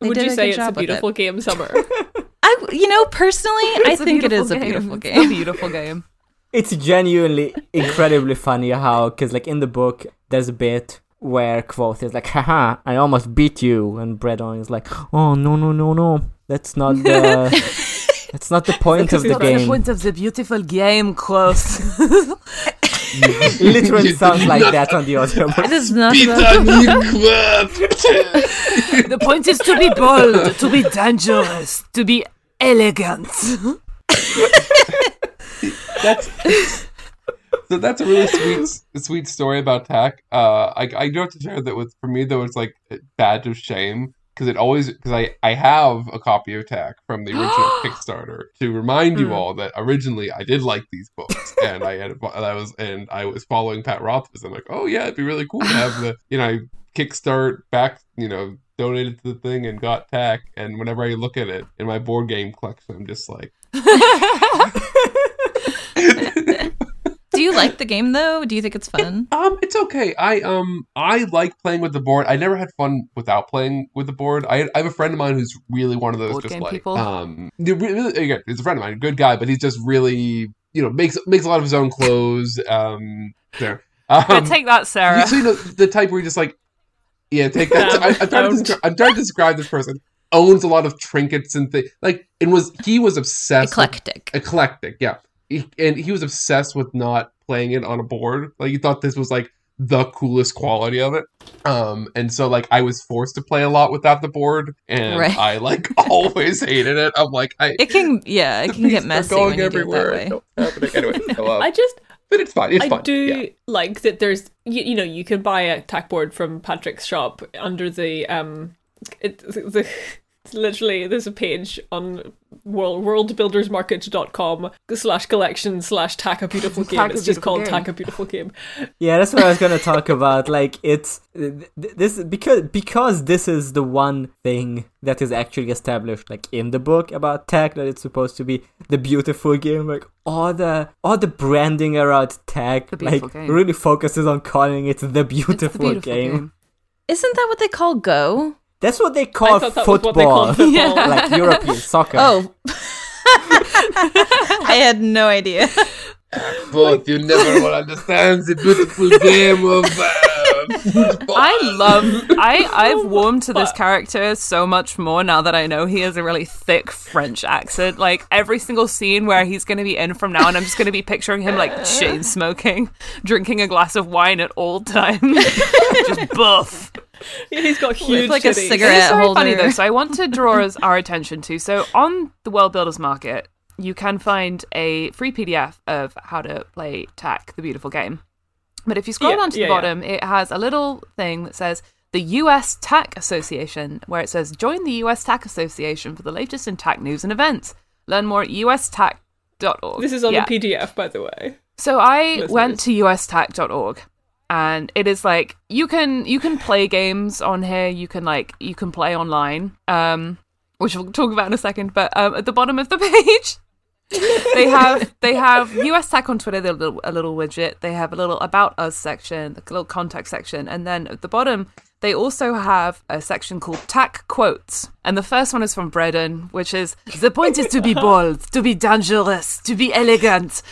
They Would did you a say good it's a job with it. beautiful game, Summer? I, you know, personally, I think it is beautiful a beautiful game. It's a game. beautiful game. It's genuinely incredibly funny how, because like in the book, there's a bit where Kvothe is like, haha, I almost beat you. And Bredon is like, oh, no, no, no, no. That's not the. That's not the point of the game. That's the game. of the beautiful game, close. It literally sounds like that on the audiobook. It is not about the point is to be bold, to be dangerous, to be elegant. That's so that's a really sweet sweet story about Tak. Uh, I I do have to share that with for me though it's like a badge of shame because it always because I I have a copy of Tak from the original Kickstarter to remind you Hmm. all that originally I did like these books and I had and I was and I was following Pat Rothfuss. I'm like oh yeah it'd be really cool to have the you know I kickstart back you know donated to the thing and got Tak and whenever I look at it in my board game collection I'm just like. Do you like the game though? Do you think it's fun? Um, it's okay. I um I like playing with the board. I never had fun without playing with the board. I, I have a friend of mine who's really one of those Board just game like people? um you really again, he's a friend of mine, good guy, but he's just really you know makes makes a lot of his own clothes. Um, there. Yeah, Um, take that, Sarah. you, so you know the type where you just like yeah take that. I, I'm, trying to describe, I'm trying to describe this person owns a lot of trinkets and things like and was he was obsessed with Eclectic. eclectic yeah he, and he was obsessed with not playing it on a board like you thought this was like the coolest quality of it um and so like i was forced to play a lot without the board and Right. i like always hated it i'm like i It can, yeah, it can get messy going when you do it that way. Happening? anyway so, uh, I just but it's fine it's fine. I fun do yeah. like that. There's you, you know you can buy a Tak board from Patrick's shop under the um it, the it's literally there's a page on world worldbuildersmarket.com slash collection slash Tak a beautiful game. Tak it's just called Game. Tak a beautiful game. Yeah, that's what I was gonna talk about. Like it's th- th- this because because this is the one thing that is actually established like in the book about Tak that it's supposed to be the beautiful game. Like all the all the branding around Tak like game. really focuses on calling it the beautiful, the beautiful game. game. Isn't that what they call Go? That's what they call thought that was football. what they called football. like European soccer. Oh. I had no idea. but you never will understand the beautiful game of uh, football. I love I I've warmed to this character so much more now that I know he has a really thick French accent. Like every single scene where he's going to be in from now on, I'm just going to be picturing him like chain smoking, drinking a glass of wine at all times, just buff. He's got huge like a cigarette. It's very funny though. So I want to draw us our attention to. So on the World Builders Market, you can find a free PDF of how to play Tak, the beautiful game. But if you scroll Yeah, down to yeah, the yeah. bottom, it has a little thing that says the US Tak Association, where it says join the US Tak Association for the latest in Tak news and events. Learn more at ustak.org. This is on Yeah. the PDF, by the way. So I Listeners. went to ustak.org and it is like you can you can play games on here, you can like you can play online. Um which we'll talk about in a second, but um, at the bottom of the page they have they have US Tak on Twitter, they're a little, a little widget. They have a little about us section, a little contact section, and then at the bottom they also have a section called Tak Quotes. And the first one is from Bredon, which is the point is to be bold, to be dangerous, to be elegant.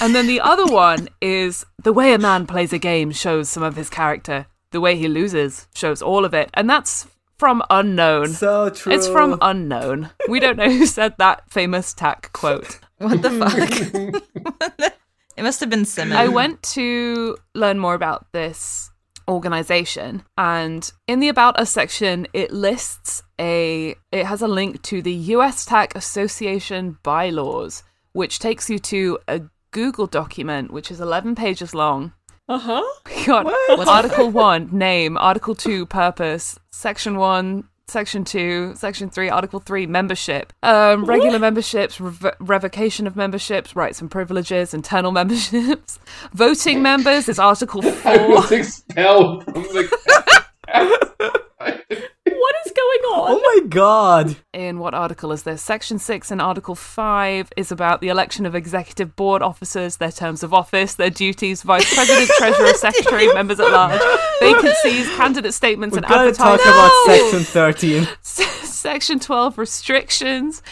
And then the other one is the way a man plays a game shows some of his character. The way he loses shows all of it. And that's from unknown. So true. It's from unknown. We don't know who said that famous Tak quote. What the fuck? it must have been Simmons. I went to learn more about this organization. And in the About Us section, it lists a, it has a link to the US Tak Association bylaws, which takes you to a Google document, which is 11 pages long. Uh huh. Got Article 1, name, Article 2, purpose, Section 1, Section 2, Section 3, Article 3, membership. Um, regular memberships, rev- revocation of memberships, rights and privileges, internal memberships. Voting members is Article 4. I was expelled from the. What is going on? Oh my god! in what article is this? Section 6 and Article 5 is about the election of executive board officers, their terms of office, their duties, vice president, treasurer, secretary, members at large, vacancies, candidate statements, We and gotta talk advertising. about section 13. Section 12 restrictions.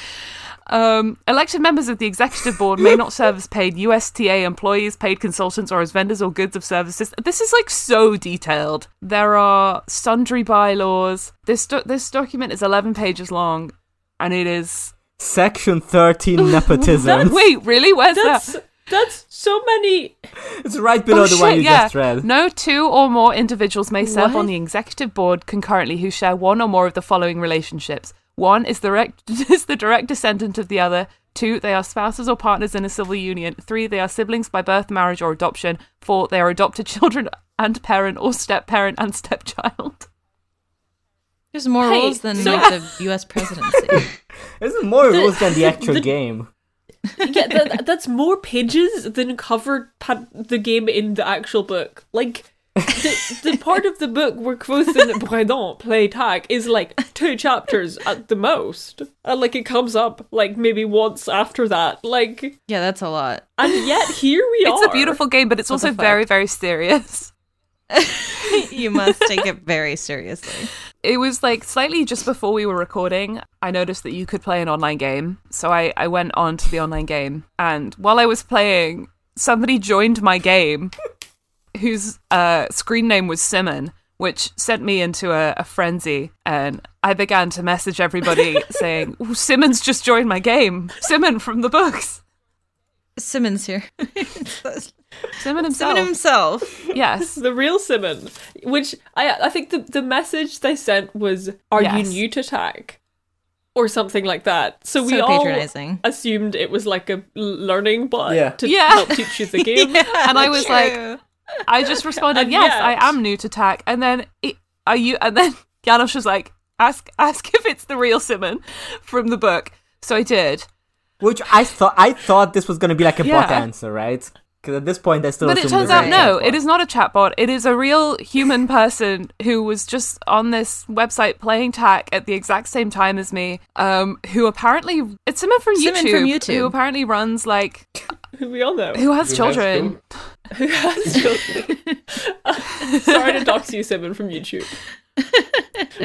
Um, elected members of the executive board may not serve as paid USTA employees, paid consultants, or as vendors or goods of services. This is like so detailed. There are sundry bylaws. This do- this document is 11 pages long, and it is. Section 13 nepotism. Wait, really? Where's That's that? that's so many. It's right below Oh, the one you yeah. just read. No two or more individuals may serve What? on the executive board concurrently who share one or more of the following relationships. One is the direct, is the direct descendant of the other. Two, they are spouses or partners in a civil union. Three, they are siblings by birth, marriage, or adoption. Four, they are adopted children and parent or step parent and stepchild. There's more Hey, rules than so- like the U.S. presidency. There's more The- rules than the actual the- game. Yeah, that, that's more pages than covered pa- the game in the actual book. Like. The, the part of the book where Kvothe and Bredon play Tak is like two chapters at the most. And like it comes up like maybe once after that. Like yeah, that's a lot. and yet here we are. It's a beautiful game, but it's What also very, very serious. you must take it very seriously. it was like slightly just before we were recording i noticed that you could play an online game so i, I went on to the online game and while i was playing somebody joined my game whose uh, screen name was simon which sent me into a, a frenzy and i began to message everybody saying "Ooh, simmons just joined my game simon from the books Simmons here. simon himself Simon himself. yes the real Simon, which I I think the the message they sent was, "Are Yes. you new to Tak?" or something like that. So, we So all assumed it was like a learning bot Yeah. to Yeah. help teach you the game. and I was like, True. I just responded, "Yes, yet- I am new to Tak." And then, it, are you? And then Janos was like, "Ask, ask if it's the real Simon from the book." So I did, Which I thought I thought this was gonna be like a bot answer, right? Because at this point I still. but it turns out no, chatbot. it is not a chatbot. It is a real human person who was just on this website playing Tak at the exact same time as me. Um, who apparently it's someone from YouTube, Simon from YouTube. who apparently runs like Who we all know. who has Who has children. Who has children. Sorry to dox you, Simon, from YouTube.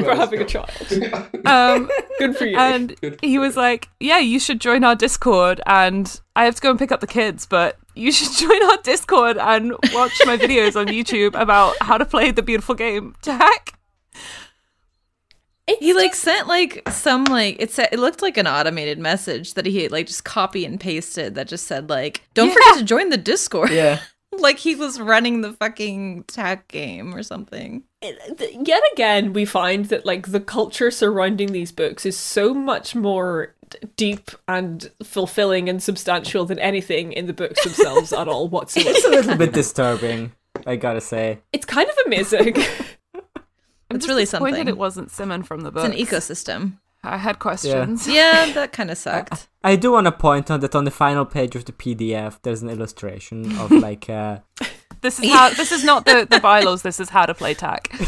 for having a child. Um, Good for you. and he was like, "Yeah, you should join our Discord, and I have to go and pick up the kids, but you should join our Discord and watch my videos on YouTube about how to play the beautiful game to Jack." He like sent like some like it said it looked like an automated message that he like just copy and pasted that just said like don't Yeah. forget to join the Discord. Yeah. like he was running the fucking Tak game or something. Yet again, we find that like the culture surrounding these books is so much more deep and fulfilling and substantial than anything in the books themselves at all whatsoever. It's a little bit disturbing, I gotta say. It's kind of amazing. I'm It's just really disappointed something. It wasn't Simon from the It's book. an ecosystem. I had questions. Yeah, that kind of sucked. I do want to point out that on the final page of the PDF, there's an illustration of like uh, This is how. This is not the the bylaws. This is how to play Tak.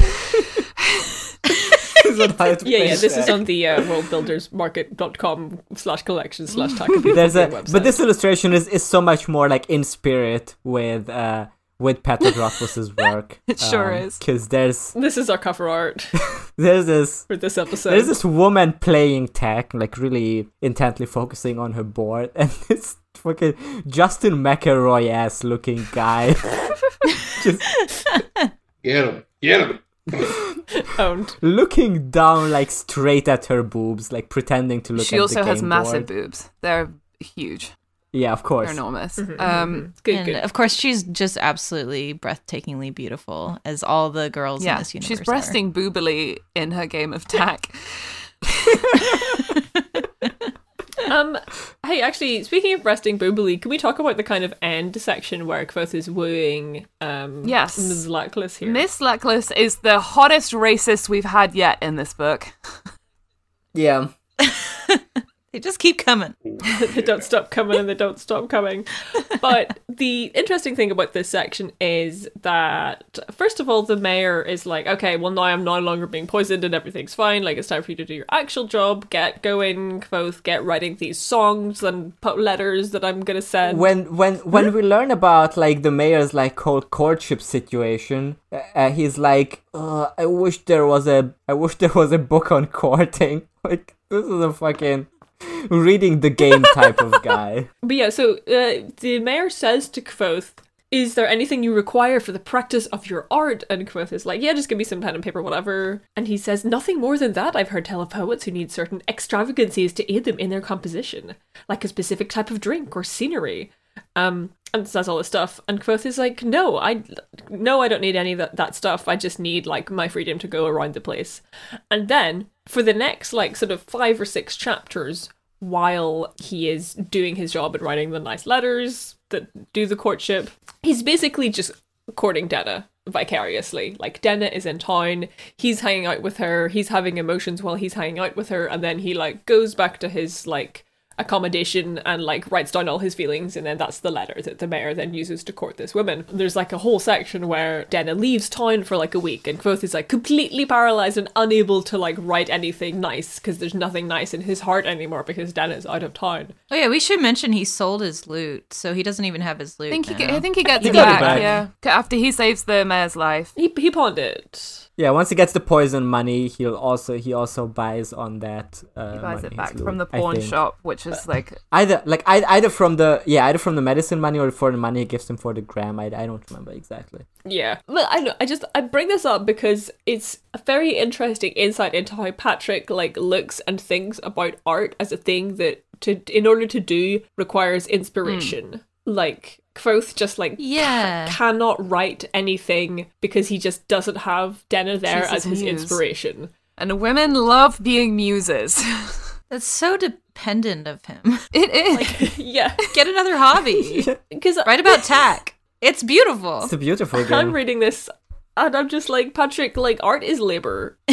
yeah, yeah, this is on the uh, worldbuildersmarket.com slash collection slash Tak There's a website. but this illustration is, is so much more like in spirit with uh with Patrick Rothfuss's work. It sure um, is. Because there's This is our cover art there's this for this episode. there's this woman playing Tak, like really intently focusing on her board, and this fucking Justin McElroy ass looking guy. just Get him. Get him. owned. looking down like straight at her boobs, like pretending to look she at also the has game massive boobs. They're huge. Yeah, of course. They're enormous. Mm-hmm, Um, Good, and good. of course, she's just absolutely breathtakingly beautiful, as all the girls in this universe she's are. breasting boobily in her game of Tak. Um, hey, actually, speaking of breasting boobily, can we talk about the kind of end section where Kvothe is wooing um, Yes. Ms. Lackless here? Miss Lackless is the hottest racist we've had yet in this book. Yeah. They just keep coming. they don't stop coming and they don't stop coming. But the interesting thing about this section is that, first of all, the mayor is like, okay, well, now I'm no longer being poisoned and everything's fine. Like, it's time for you to do your actual job. Get going, Kvothe get writing these songs and put letters that I'm going to send. When when when we learn about like the mayor's like whole courtship situation, uh, uh, he's like, I wish there was a I wish there was a book on courting. Like this is a fucking reading the game type of guy. But yeah, so uh, the mayor says to Kvothe, is there anything you require for the practice of your art? And Kvothe is like, yeah, just give me some pen and paper, whatever. And he says, nothing more than that. I've heard tell of poets who need certain extravagancies to aid them in their composition, like a specific type of drink or scenery. Um, and says all this stuff. And Kvothe is like, no, I, no, I don't need any of that, that stuff. I just need like my freedom to go around the place. And then for the next like sort of five or six chapters, while he is doing his job and writing the nice letters that do the courtship, he's basically just courting Denna vicariously. Like Denna is in town, he's hanging out with her, he's having emotions while he's hanging out with her, and then he like goes back to his like accommodation and like writes down all his feelings and then that's the letter that the mayor then uses to court this woman. There's like a whole section where Denna leaves town for like a week and Kvothe is like completely paralyzed and unable to like write anything nice because there's nothing nice in his heart anymore because Denna's out of town. Oh yeah, we should mention he sold his loot, so he doesn't even have his loot. I think he, now. ge- I think he gets He it got it back, back. Yeah, after he saves the mayor's life. He he pawned it. Yeah, once he gets the poison money, he'll also he also buys on that. Uh, He buys money, it back his from the pawn shop, which is like Either like I, either from the yeah either from the medicine money or for the money he gives him for the gram. I, I don't remember exactly. Yeah. Well, I. I just I bring this up because it's a very interesting insight into how Patrick like looks and thinks about art as a thing that to in order to do requires inspiration. Like Kvothe just like Yeah. cannot write anything because he just doesn't have Denna there She's as his his muse. inspiration. and women love being muses. That's so dependent of him. it is. yeah. Get another hobby. Because Write about Tak. It's beautiful. It's a beautiful game. I'm reading this and I'm just like Patrick like art is labor.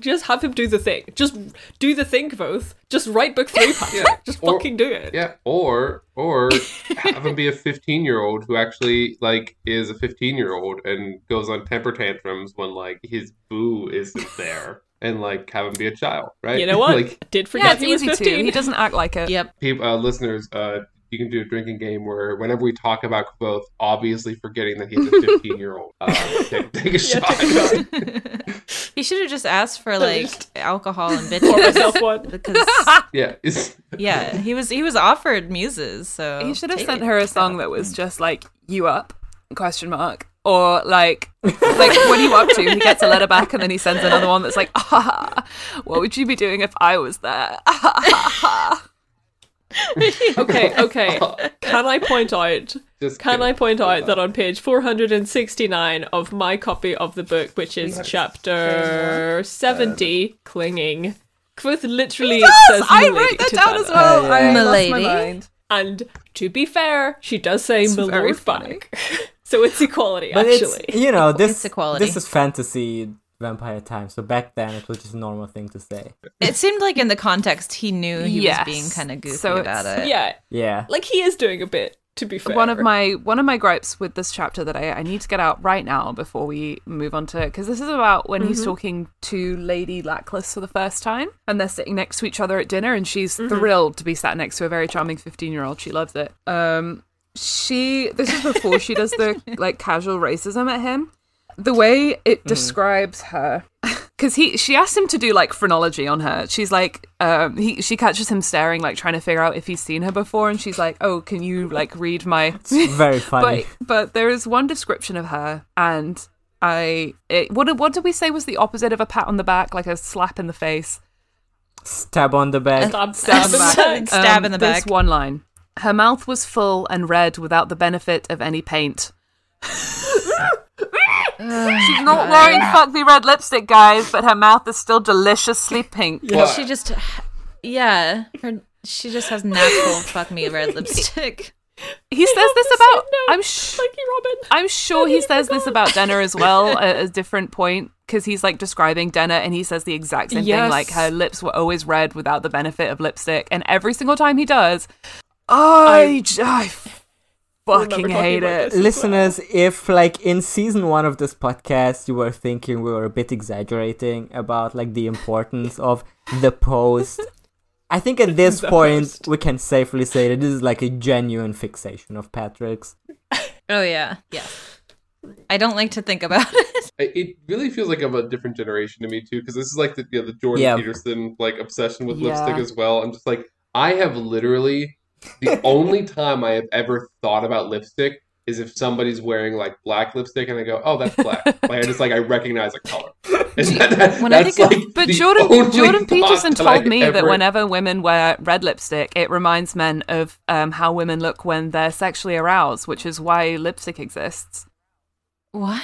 Just have him do the thing. Just do the thing, Kvothe. Just write book three, Patrick. Yeah. Just Or- fucking do it. Yeah, or or have him be a 15 year old who actually like is a 15 year old and goes on temper tantrums when like his boo isn't there, and like have him be a child, right? You know what? like I did yeah, forget it's he was easy to. 15. He doesn't act like it. Yep. people, uh, listeners, uh, you can do a drinking game where whenever we talk about Kvothe, obviously forgetting that he's a 15 year old, uh, take, take a Yeah, shot. take a shot. He should have just asked for like alcohol and Pour bitches. myself one. because yeah, it's, yeah, he was he was offered muses, so He should have sent it. her a song that was just like "You up?" question mark, or like like what are you up to? He gets a letter back and then he sends another one that's like, ah, "What would you be doing if I was there?" Okay, okay. Can I point out? just Can kidding. I point out that on page 469 of my copy of the book, which is chapter 70, Clinging, Kvothe literally says I "milady" wrote that down as well. Uh, yeah. I lost my Milady? mind. And to be fair, she does say It's "milord" funny. back. so it's equality, But actually. it's you know this It's equality. this is fantasy vampire time. So back then it was just a normal thing to say. It seemed like in the context he knew he Yes. was being kind of goofy So about it. Yeah, Yeah. like he is doing a bit, to be fair. One of my one of my gripes with this chapter that I, I need to get out right now before we move on to it because this is about when he's talking to Lady Lackless for the first time and they're sitting next to each other at dinner and she's thrilled to be sat next to a very charming 15 year old she loves it um she this is before she does the like casual racism at him the way it describes her because he she asked him to do like phrenology on her she's like um he she catches him staring like trying to figure out if he's seen her before and she's like oh can you like read my It's very funny. but but there is one description of her and i it, what did- what did we say was the opposite of a pat on the back like a slap in the face Stab on the back. Stab, stab in the back. Stab Um, in the this one line Her mouth was full and red without the benefit of any paint. She's not wearing fuck me red lipstick, guys, but her mouth is still deliciously pink. Yeah. She just, yeah, her, she just has natural fuck me red lipstick. He says this about. I'm sh- Thank you, Robin. I'm sure he says this about Denna as well at a different point because he's like describing Denna and he says the exact same thing. Like her lips were always red without the benefit of lipstick, and every single time he does, I, j- I fucking remember hate it. this. as Listeners, if like in season one of this podcast you were thinking we were a bit exaggerating about like the importance of the post, I think at this point post. we can safely say that this is like a genuine fixation of Patrick's. Oh yeah, yeah. I don't like to think about it. It really feels like I'm a different generation to me too, because this is like the you know, the Jordan Yeah. Peterson like obsession with Yeah. lipstick as well. I'm just like I have literally the only time I have ever thought about lipstick is if somebody's wearing like black lipstick and I go, oh, that's black. like I just like I recognize a color. And that- that- When I that's, think of- But Jordan Jordan Peterson told me that whenever women wear red lipstick, it reminds men of um, how women look when they're sexually aroused, which is why lipstick exists. What?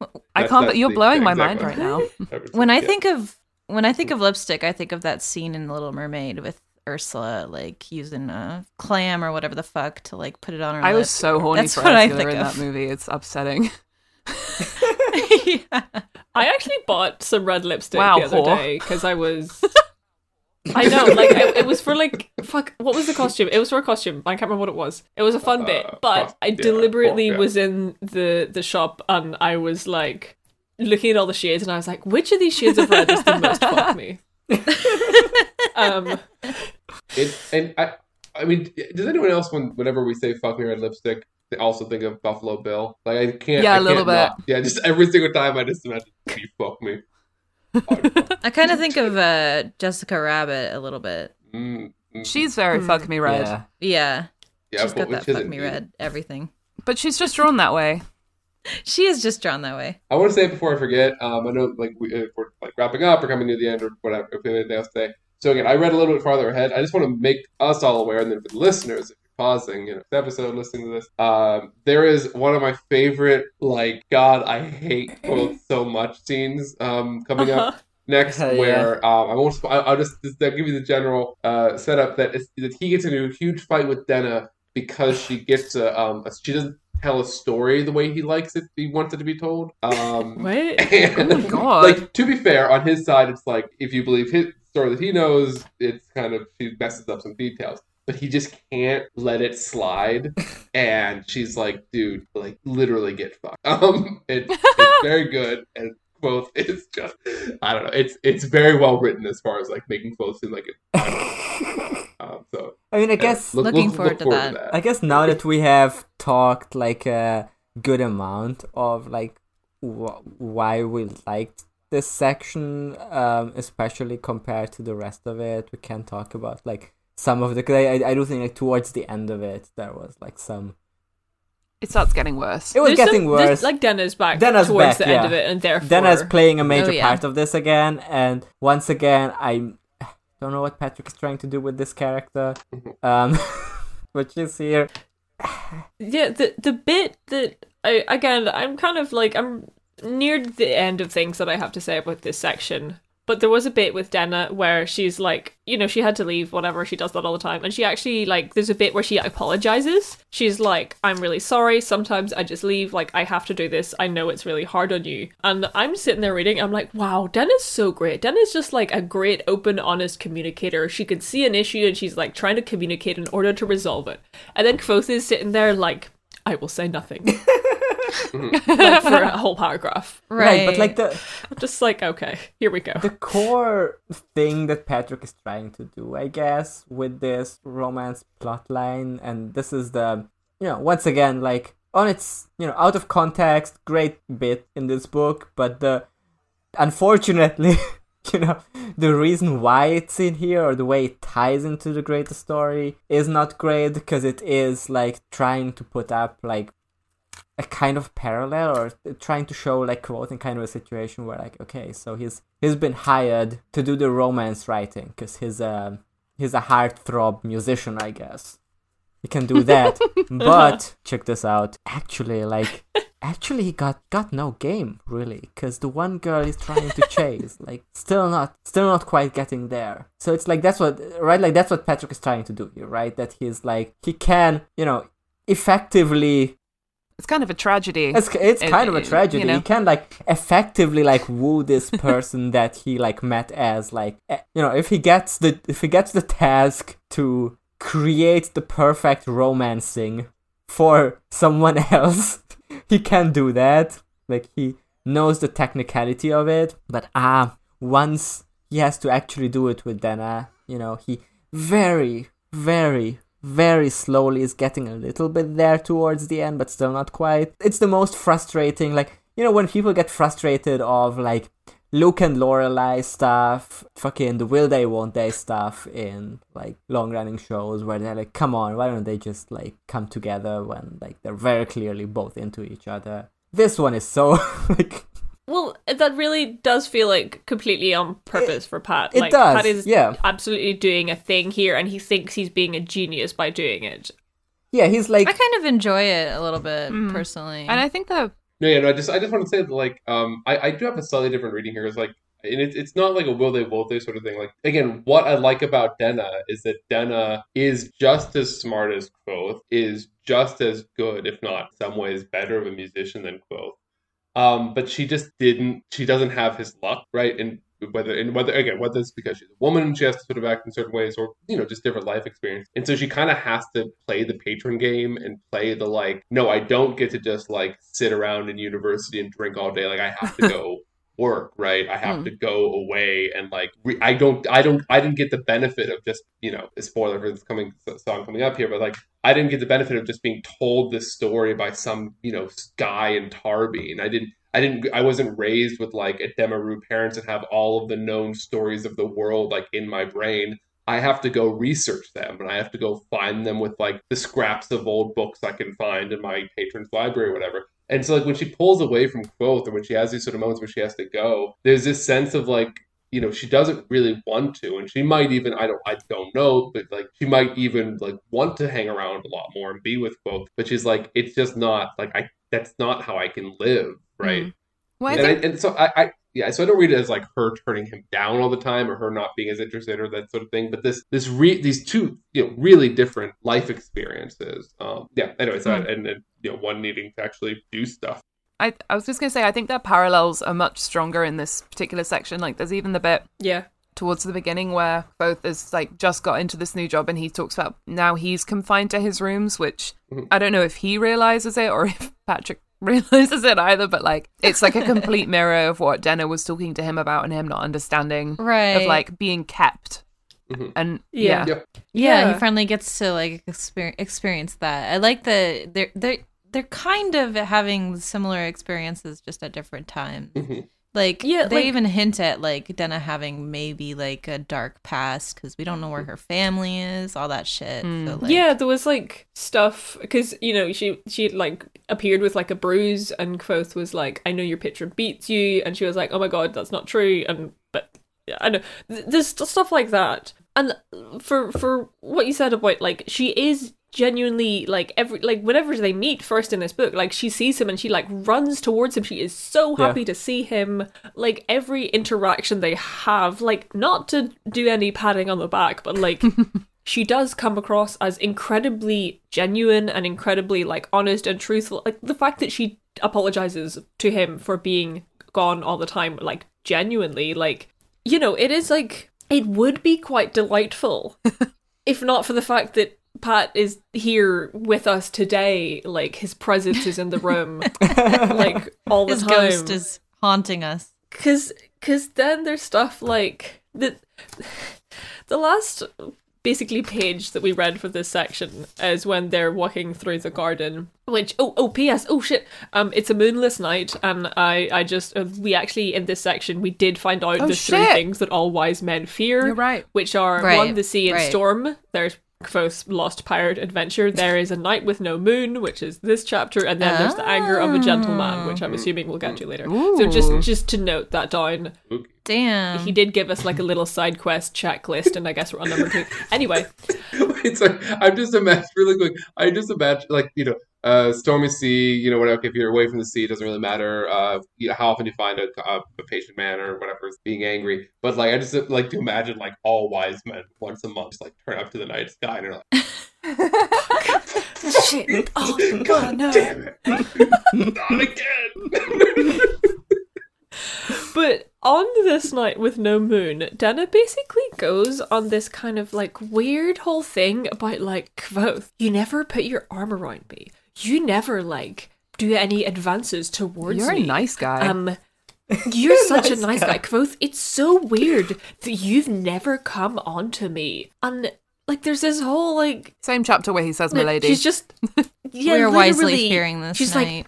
I That's- can't. that's You're the- blowing my mind right now. When I Yeah. think of when I think of lipstick, I think of that scene in The Little Mermaid with Ursula, like using a clam or whatever the fuck to like put it on her. I was so horny That's for what I think in of. that movie. It's upsetting. yeah. I actually bought some red lipstick Wow, the other whore. day because I was. I know, like it, it was for like fuck. What was the costume? It was for a costume. I can't remember what it was. It was a fun bit, Uh, but cost- I yeah, deliberately yeah. was in the the shop and I was like looking at all the shades and I was like, which of these shades of red is the most fuck me? um, It, and I, I mean, does anyone else, when whenever we say "fuck me red lipstick," they also think of Buffalo Bill? Like I can't. Yeah, I a little bit. Not, yeah, just every single time I just imagine you fuck me. I kind of think of uh, Jessica Rabbit a little bit. Mm, mm, She's very fuck me red, Yeah. Yeah, yeah, she's but got which that fuck me me. red everything. but she's just drawn that way. She is just drawn that way. I want to say it before I forget. Um, I know like we, if we're like wrapping up or coming near the end or whatever. If we have anything else to say. So again, I read a little bit farther ahead. I just want to make us all aware, and then for the listeners, if you're pausing, you know, this episode, listening to this, um, there is one of my favorite, like, God, I hate quotes so much scenes um, coming Uh-huh. up next, yeah. where um, I won't. sp- I- I'll just, just I'll give you the general uh, setup that is, that he gets into a huge fight with Denna because she gets a um, a- she doesn't tell a story the way he likes it. He wants it to be told. Um, wait. and, Oh my God. Like to be fair, on his side, it's like if you believe his story that he knows, it's kind of she messes up some details, but he just can't let it slide. and she's like, "Dude, like literally get fucked." Um, it, it's very good, and both is just I don't know. It's it's very well written as far as like making quotes seem like it. Um, so I mean, I yeah, guess look- Looking look- forward look to forward that. I guess now that we have talked like a good amount of like wh- why we liked this section, um, especially compared to the rest of it, we can talk about like some of the. 'cause I, I I do think like towards the end of it there was like some. It starts getting worse. It was There's getting some- worse. Like Denna's back Denna's towards back, the end of it, and therefore Denna's playing a major Oh, yeah. part of this again, and once again, I don't know what Patrick is trying to do with this character, um, which is here. yeah the the bit that I again I'm kind of like I'm near the end of things that I have to say about this section. But there was a bit with Denna where she's like, you know, she had to leave, whatever, she does that all the time. And she actually, like, there's a bit where she apologizes. She's like, I'm really sorry. Sometimes I just leave. Like, I have to do this. I know it's really hard on you. And I'm sitting there reading, I'm like, wow, Denna's so great. Denna's just like a great, open, honest communicator. She can see an issue and she's like trying to communicate in order to resolve it. And then Kvothe is sitting there like, I will say nothing. Mm-hmm. like for a whole paragraph. Right. but like the Just like, okay, here we go. the core thing that Patrick is trying to do, I guess, with this romance plotline, and this is the, you know, once again, like on its, you know, out of context, great bit in this book, but the, unfortunately, you know, the reason why it's in here or the way it ties into the greater story is not great because it is like trying to put up like a kind of parallel or trying to show like quote in kind of a situation where like okay so he's he's been hired to do the romance writing because he's a he's a heartthrob musician i guess he can do that. but check this out. Actually, like, actually, he got got no game really, because the one girl he's trying to chase, like, still not, still not quite getting there. So it's like that's what, right? Like that's what Patrick is trying to do here, right? That he's like he can, you know, effectively It's kind of a tragedy. it's, it's It- kind of a tragedy. you know. He can like effectively like woo this person that he like met as like you know if he gets the if he gets the task to create the perfect romancing for someone else, he can do that. Like he knows the technicality of it, but ah, once he has to actually do it with Denna, you know, he very, very, very slowly is getting a little bit there towards the end, but still not quite. It's the most frustrating, like, you know, when people get frustrated of like Luke and Lorelai stuff, fucking the will they won't they stuff in like long running shows where they're like, come on, why don't they just like come together when like they're very clearly both into each other. This one is so like Well, that really does feel like completely on purpose for Pat. it like does, Pat is yeah. absolutely doing a thing here, and he thinks he's being a genius by doing it. yeah, he's like I kind of enjoy it a little bit Mm. personally. and I think that. No, yeah, no. I just, I just want to say that, like, um, I, I do have a slightly different reading here. It's like, and it's, it's not like a will they, won't they sort of thing. Like, again, what I like about Denna is that Denna is just as smart as Kvothe, is just as good, if not some ways better of a musician than Kvothe. Um, but she just didn't. She doesn't have his luck, right? And whether and whether again whether it's because she's a woman and she has to sort of act in certain ways, or you know just different life experience, and so she kind of has to play the patron game and play the like. No, I don't get to just like sit around in university and drink all day. Like I have to go work, right? I have Hmm. to go away and like re- I don't, I don't, I didn't get the benefit of just you know a spoiler for this coming song coming up here, but like I didn't get the benefit of just being told this story by some, you know, guy in Tarbean, and I didn't. I didn't. I wasn't raised with like Edema Ruh parents that have all of the known stories of the world like in my brain. I have to go research them, and I have to go find them with like the scraps of old books I can find in my patron's library or whatever. And so, like when she pulls away from Kvothe, or when she has these sort of moments where she has to go, there's this sense of like you know she doesn't really want to and she might even i don't i don't know but like she might even like want to hang around a lot more and be with Kvothe but she's like it's just not like i that's not how i can live right mm-hmm. Well, I and, think I, and so I, I yeah so i don't read it as like her turning him down all the time or her not being as interested or that sort of thing but this this re these two you know really different life experiences um yeah anyway so Hmm. and, and you know one needing to actually do stuff I, I was just gonna say I think their parallels are much stronger in this particular section. Like there's even the bit Yeah. towards the beginning where Kvothe is like just got into this new job and he talks about now he's confined to his rooms, which Mhm. I don't know if he realizes it or if Patrick realizes it either, but like it's like a complete mirror of what Denna was talking to him about and him not understanding right. of like being kept. Mhm. And Yeah. yeah. Yeah, Yeah. he finally gets to like exper- experience that. I like that they're they're they're kind of having similar experiences just at different times. Mhm. Like Yeah, they like- even hint at like Denna having maybe like a dark past because we don't know where her family is, all that shit. Mm. So, like, yeah, there was like stuff because you know she she like appeared with like a bruise, and Kvothe was like, "I know your patron beats you," and she was like, "Oh my god, that's not true." And but yeah, I know Th- there's stuff like that, and for for what you said about like she is genuinely like every like whenever they meet first in this book like she sees him and she like runs towards him. She is so Yeah. happy to see him. Like every interaction they have like not to do any patting on the back but like she does come across as incredibly genuine and incredibly like honest and truthful. Like the fact that she apologizes to him for being gone all the time like genuinely like you know it is like it would be quite delightful if not for the fact that Pat is here with us today like his presence is in the room like all the his time ghost is haunting us. cause cause then there's stuff like the the last basically page that we read for this section is when they're walking through the garden which oh oh ps oh shit um it's a moonless night and i i just uh, we actually in this section we did find out Oh, the three things that all wise men fear You're right. which are Right, one the sea and right. storm there's Kvothe's lost pirate adventure there is a night with no moon which is this chapter and then there's the anger of a gentleman which i'm oh. assuming we'll get to later so just just to note that down Damn. he did give us like a little side quest checklist, and I guess we're on number two. Anyway, it's like I'm just imagine really quick. I just imagine like you know, uh, stormy sea. You know, whatever. If you're away from the sea, it doesn't really matter. Uh, you know, how often you find a, a, a patient man or whatever is being angry. But like, I just like to imagine like all wise men once a month just, like turn up to the night sky and are like, Shit. Oh, God, no. damn it, not again. But on this night with no moon, Denna basically goes on this kind of like weird whole thing about like, Kvothe, you never put your arm around me. You never like do any advances towards You're me. a nice guy. Um, you're such a Nice nice guy. guy, Kvothe. It's so weird that you've never come on to me. And like, there's this whole like, Same chapter where he says, "My lady." she's just yeah, We're wisely hearing this She's night. like,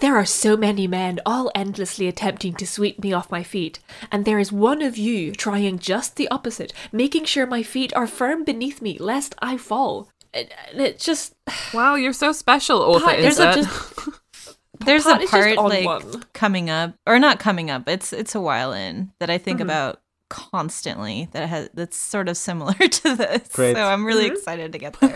there are so many men, all endlessly attempting to sweep me off my feet, and there is one of you trying just the opposite, making sure my feet are firm beneath me, lest I fall. And and it just wow, you're so special, author. Pat, there's a just There's Pat a is just part like one. coming up, or not coming up. It's it's a while in that I think Mm-hmm. about constantly. That has that's sort of similar to this. Great. So I'm really Mhm. excited to get there.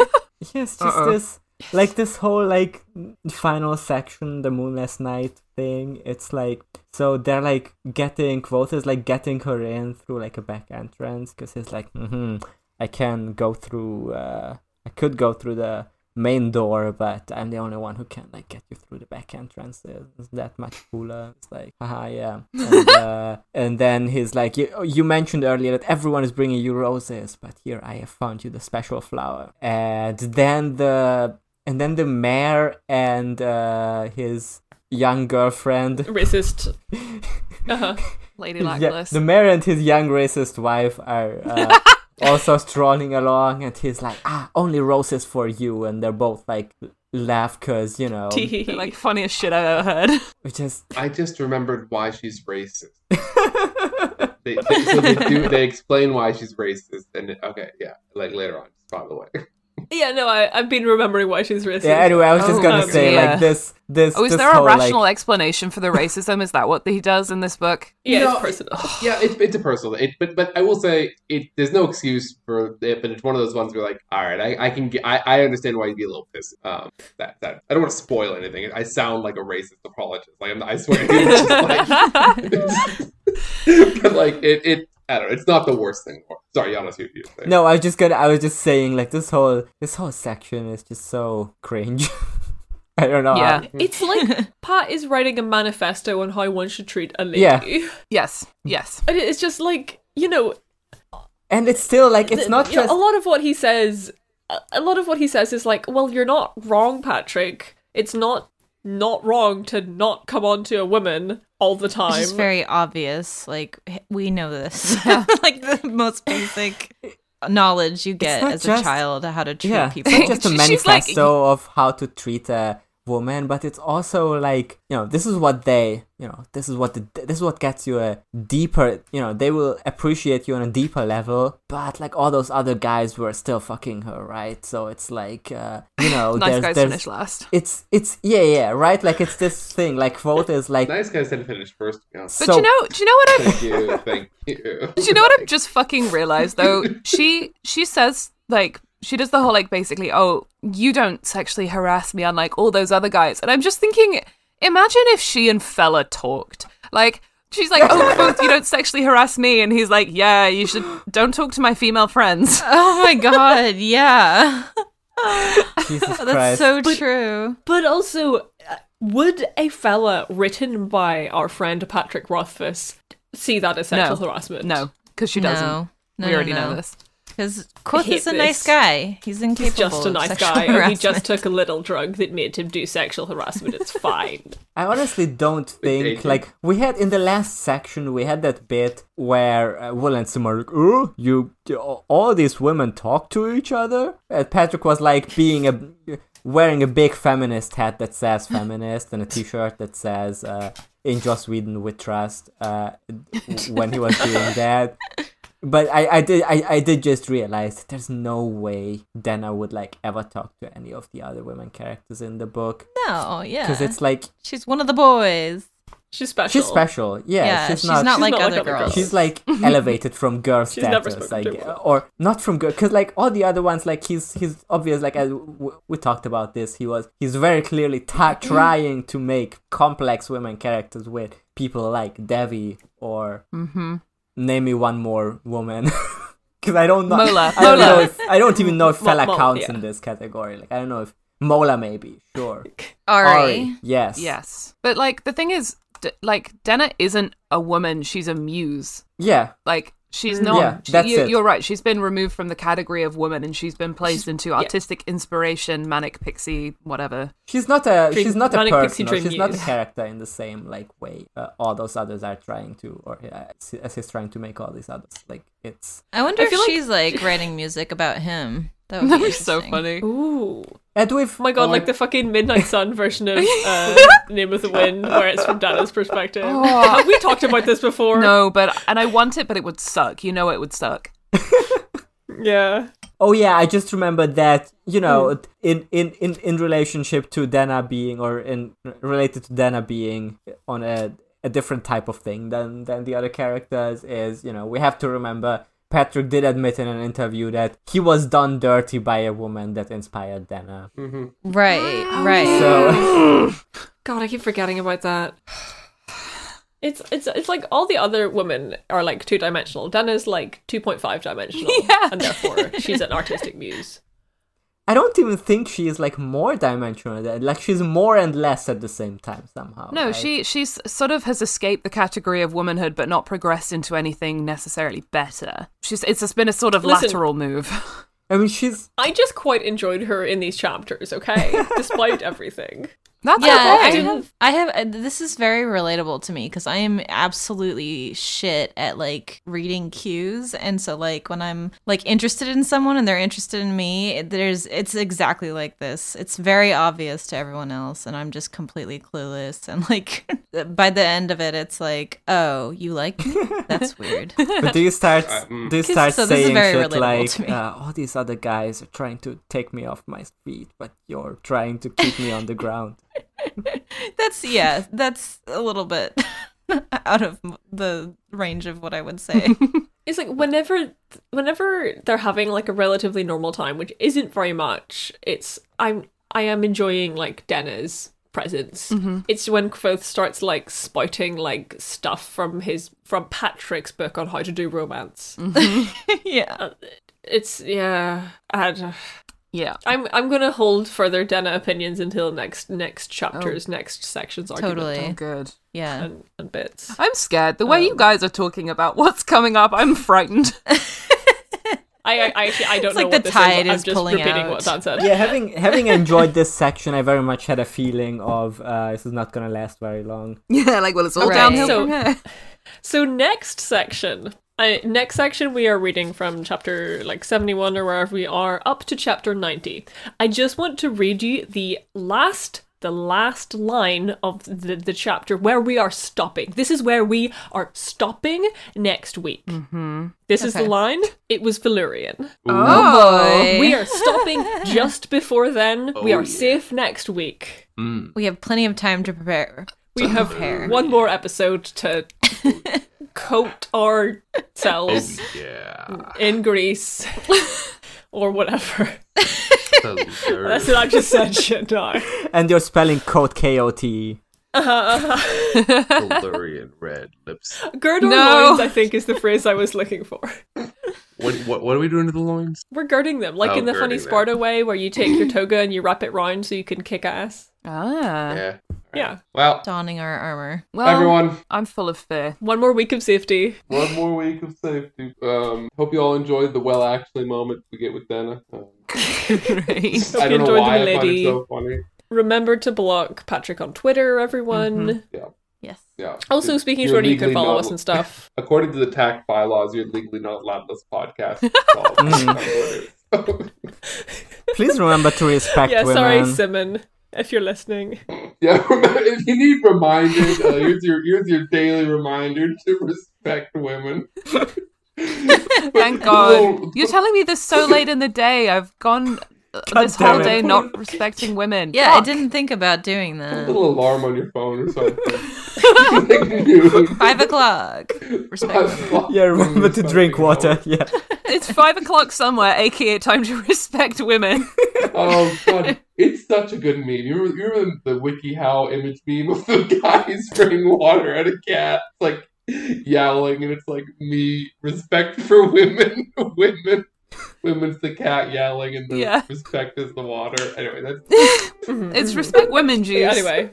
Yes, just Uh-uh. this, like this whole like final section, the moonless night thing. It's like so they're like getting Kvothe is like getting her in through like a back entrance because it's like, hmm I can go through. uh I could go through the main door, but I'm the only one who can like get you through the back entrance. It's that much cooler. It's like, haha, yeah. And, uh, and then he's like, you, you mentioned earlier that everyone is bringing you roses, but here I have found you the special flower. And then the and then the mayor and uh, his young girlfriend. racist. Uh-huh. Lady Yeah, Lackless. the mayor and his young racist wife are uh, also strolling along, and he's like, "Ah, only roses for you," and they're both like laugh because you know, like funniest shit I've ever heard. which is I just remembered why she's racist. They, they, so they do. They explain why she's racist, and okay, yeah, like later on. By the way, yeah, no, I, I've been remembering why she's racist. yeah. Anyway, I was just Oh, gonna say yeah. like this, this. Oh, is this there a rational like, explanation for the racism? Is that what he does in this book? yeah, No, it's personal. yeah, it's it's a personal. It, but but I will say it. There's no excuse for it, but it's one of those ones where like, all right, I, I can get. I, I understand why you'd be a little pissed. Um, that that I don't want to spoil anything. I sound like a racist apologist. Like I'm, I swear, it's just like, but like it it. I don't know. It's not the worst thing. Sorry, Giannis, you you. No, I was just gonna. I was just saying like this whole this whole section is just so cringe. I don't know. Yeah. how- It's like Pat is writing a manifesto on how one should treat a lady. Yeah. yes, yes. And it's just like, you know, and it's still like it's th- not you know, just a lot of what he says a- a lot of what he says is like well you're not wrong patrick it's not not wrong to not come on to a woman all the time just very obvious. Like we know this. like the most basic knowledge you get as just- a child how to treat yeah, people. it's just a she's like- manifesto of how to treat a woman, but it's also like you know this is what they you know this is what the this is what gets you a deeper you know they will appreciate you on a deeper level, but like all those other guys were still fucking her, right? So it's like uh, you know nice there's, guys there's finish last. it's it's yeah yeah right like it's this thing like quote is like Nice guys didn't finish first. To be. But so you know, do you know what I? Thank you, thank you. Do you know what I've just fucking realized though? She she says like she does the whole like basically, oh, you don't sexually harass me unlike all those other guys. And I'm just thinking, imagine if she and Fela talked. Like she's like, oh, Kvothe, you don't sexually harass me, and he's like, yeah, you should don't talk to my female friends. oh my god, yeah. Jesus That's Christ. so true. but also uh, would a Fela written by our friend patrick rothfuss see that as sexual No. harassment No, because she doesn't. No. No, we no, already no. know this. Because Kvothe hate is a nice guy. He's incapable he's just a nice guy and he just took a little drug that made him do sexual harassment it's fine I honestly don't think like we had in the last section we had that bit where uh, Will and Sim are like, oh, you all these women talk to each other. And Patrick was like being a wearing a big feminist hat that says feminist and a T-shirt that says uh, "In Joss Whedon with trust" uh, when he was doing that. But I, I did I, I did just realize that there's no way Denna would like ever talk to any of the other women characters in the book No, yeah. because it's like She's one of the boys. She's special. She's special. Yeah, Yeah, she's, she's, not. not, she's like not like other other girls. girls. She's like elevated from girl She's status, spoken like, to or not from girl, because like all the other ones, like he's he's obvious. Like as w- we talked about this, he was he's very clearly ta- trying to make complex women characters with people like Devi or Mm-hmm. Name me one more woman. Because I don't know. Mola. I don't Mola. know if I don't even know if Fela counts yeah. in this category. Like I don't know if Mola maybe sure. Auri. yes, Yes. But like the thing is, D- like Denna isn't a woman; she's a muse. yeah. Like she's Mm. not. Yeah, she- that's you, it. You're right. She's been removed from the category of woman, and she's been placed into artistic inspiration, manic pixie, whatever. She's not a Dream- she's not a Manic person. or Dream she's not a character in the same like way uh, all those others are trying to, or uh, as- as he's trying to make all these others. Like it's I wonder I if like- she's like writing music about him. That would That be was so funny. Ooh. and with Oh my god, or- like the fucking Midnight Sun version of uh, Name of the Wind, where it's from Denna's perspective. Have we talked about this before? No, but and I want it, but it would suck. You know, it would suck. Yeah. Oh yeah, I just remembered that you know Hmm. in, in in in relationship to Denna being or in related to Denna being on a a different type of thing than than the other characters is you know we have to remember Patrick did admit in an interview that he was done dirty by a woman that inspired Denna. Mm-hmm. Right, right. So God, I keep forgetting about that. It's it's it's like all the other women are like two dimensional. Denna's like two point five dimensional, Yeah. and therefore she's an artistic muse. I don't even think she is like more dimensional than like she's more and less at the same time somehow. No, right? she she's sort of has escaped the category of womanhood, but not progressed into anything necessarily better. She's it's just been a sort of Listen. lateral move. I mean she's I just quite enjoyed her in these chapters. Okay, despite everything. That's yeah, I okay. have. I have. uh, This is very relatable to me because I am absolutely shit at like reading cues, and so like when I'm like interested in someone and they're interested in me, it- there's it's exactly like this. It's very obvious to everyone else, and I'm just completely clueless. And like by the end of it, it's like, oh, you like me? That's weird. But do you start Uh, mm. do you start so this is saying very shit like uh, all these other guys are trying to take me off my feet, but you're trying to keep me on the ground. That's yeah. That's a little bit out of the range of what I would say. It's like whenever whenever they're having like a relatively normal time, which isn't very much. It's I'm I am enjoying like Denna's presence. Mm-hmm. It's when Kvothe starts like spouting like stuff from his from Patrick's book on how to do romance. Mm-hmm. yeah. Uh, it's yeah. And yeah. I'm I'm gonna hold further Denna opinions until next next chapters, next sections argument Totally. Oh, good. Yeah. and, and bits. I'm scared. The way you guys are talking about what's coming up, I'm frightened. I I, I actually I don't It's know like what the this tide is. I'm is just pulling repeating out. what Dan said. Yeah, having having enjoyed this section, I very much had a feeling of uh, this is not gonna last very long. yeah, like well, it's all Right. downhill So- from here. So next section, uh, next section we are reading from chapter like 71 or wherever we are up to chapter 90. I just want to read you the last the last line of the, the chapter where we are stopping. This is where we are stopping next week. Mm-hmm. This is the line. It was Valyrian. Oh boy. We are stopping just before then. we Oh, are yeah. safe next week. Mm. We have plenty of time to prepare. We have prepare. one more episode to coat ourselves Oh yeah. in Greece or whatever. That's That's what I just said shit now. And you're spelling code K O T uh-huh, uh-huh. E. Valyrian red lips. Gird our No. loins, I think, is the phrase I was looking for. What, what what are we doing to the loins? We're girding them, like Oh, in the funny girding them. Sparta way, where you take your toga and you wrap it round so you can kick ass. Ah. Yeah. Yeah. Well, Donning our armor. Well, everyone, I'm full of fear. One more week of safety. one more week of safety. Um, hope you all enjoyed the well actually moment we get with Denna. Um, Great. Hope I don't know enjoyed why the I find it so funny. Remember to block Patrick on Twitter, everyone. Yeah, Yes. yeah. Also, speaking You're you can follow not- us and stuff. According to the Tak bylaws, you're legally not allowed this podcast. Mm. Please remember to respect yeah, women. sorry, Simon, if you're listening. yeah, if you need reminders, uh, here's your here's your daily reminder to respect women. Thank God. You're telling me this so late in the day. I've gone this whole damn it. day not respecting women. Yeah, I didn't think about doing Put a that. little alarm on your phone or something. Five o'clock. Respect. Yeah, remember to drink water. Yeah. It's five o'clock somewhere, aka time to respect women. Oh god, it's such a good meme. You remember, you remember the WikiHow image meme of the guy spraying water at a cat, It's like yowling, and it's like me respect for women, women, women's the cat yowling, and the Yeah. respect is the water. Anyway, that's It's respect women, juice. Yeah, anyway.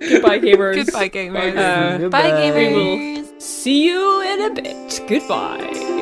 Goodbye, gamers. Goodbye, gamers. Bye, Uh, Bye, we gamers. will see you in a bit. Goodbye.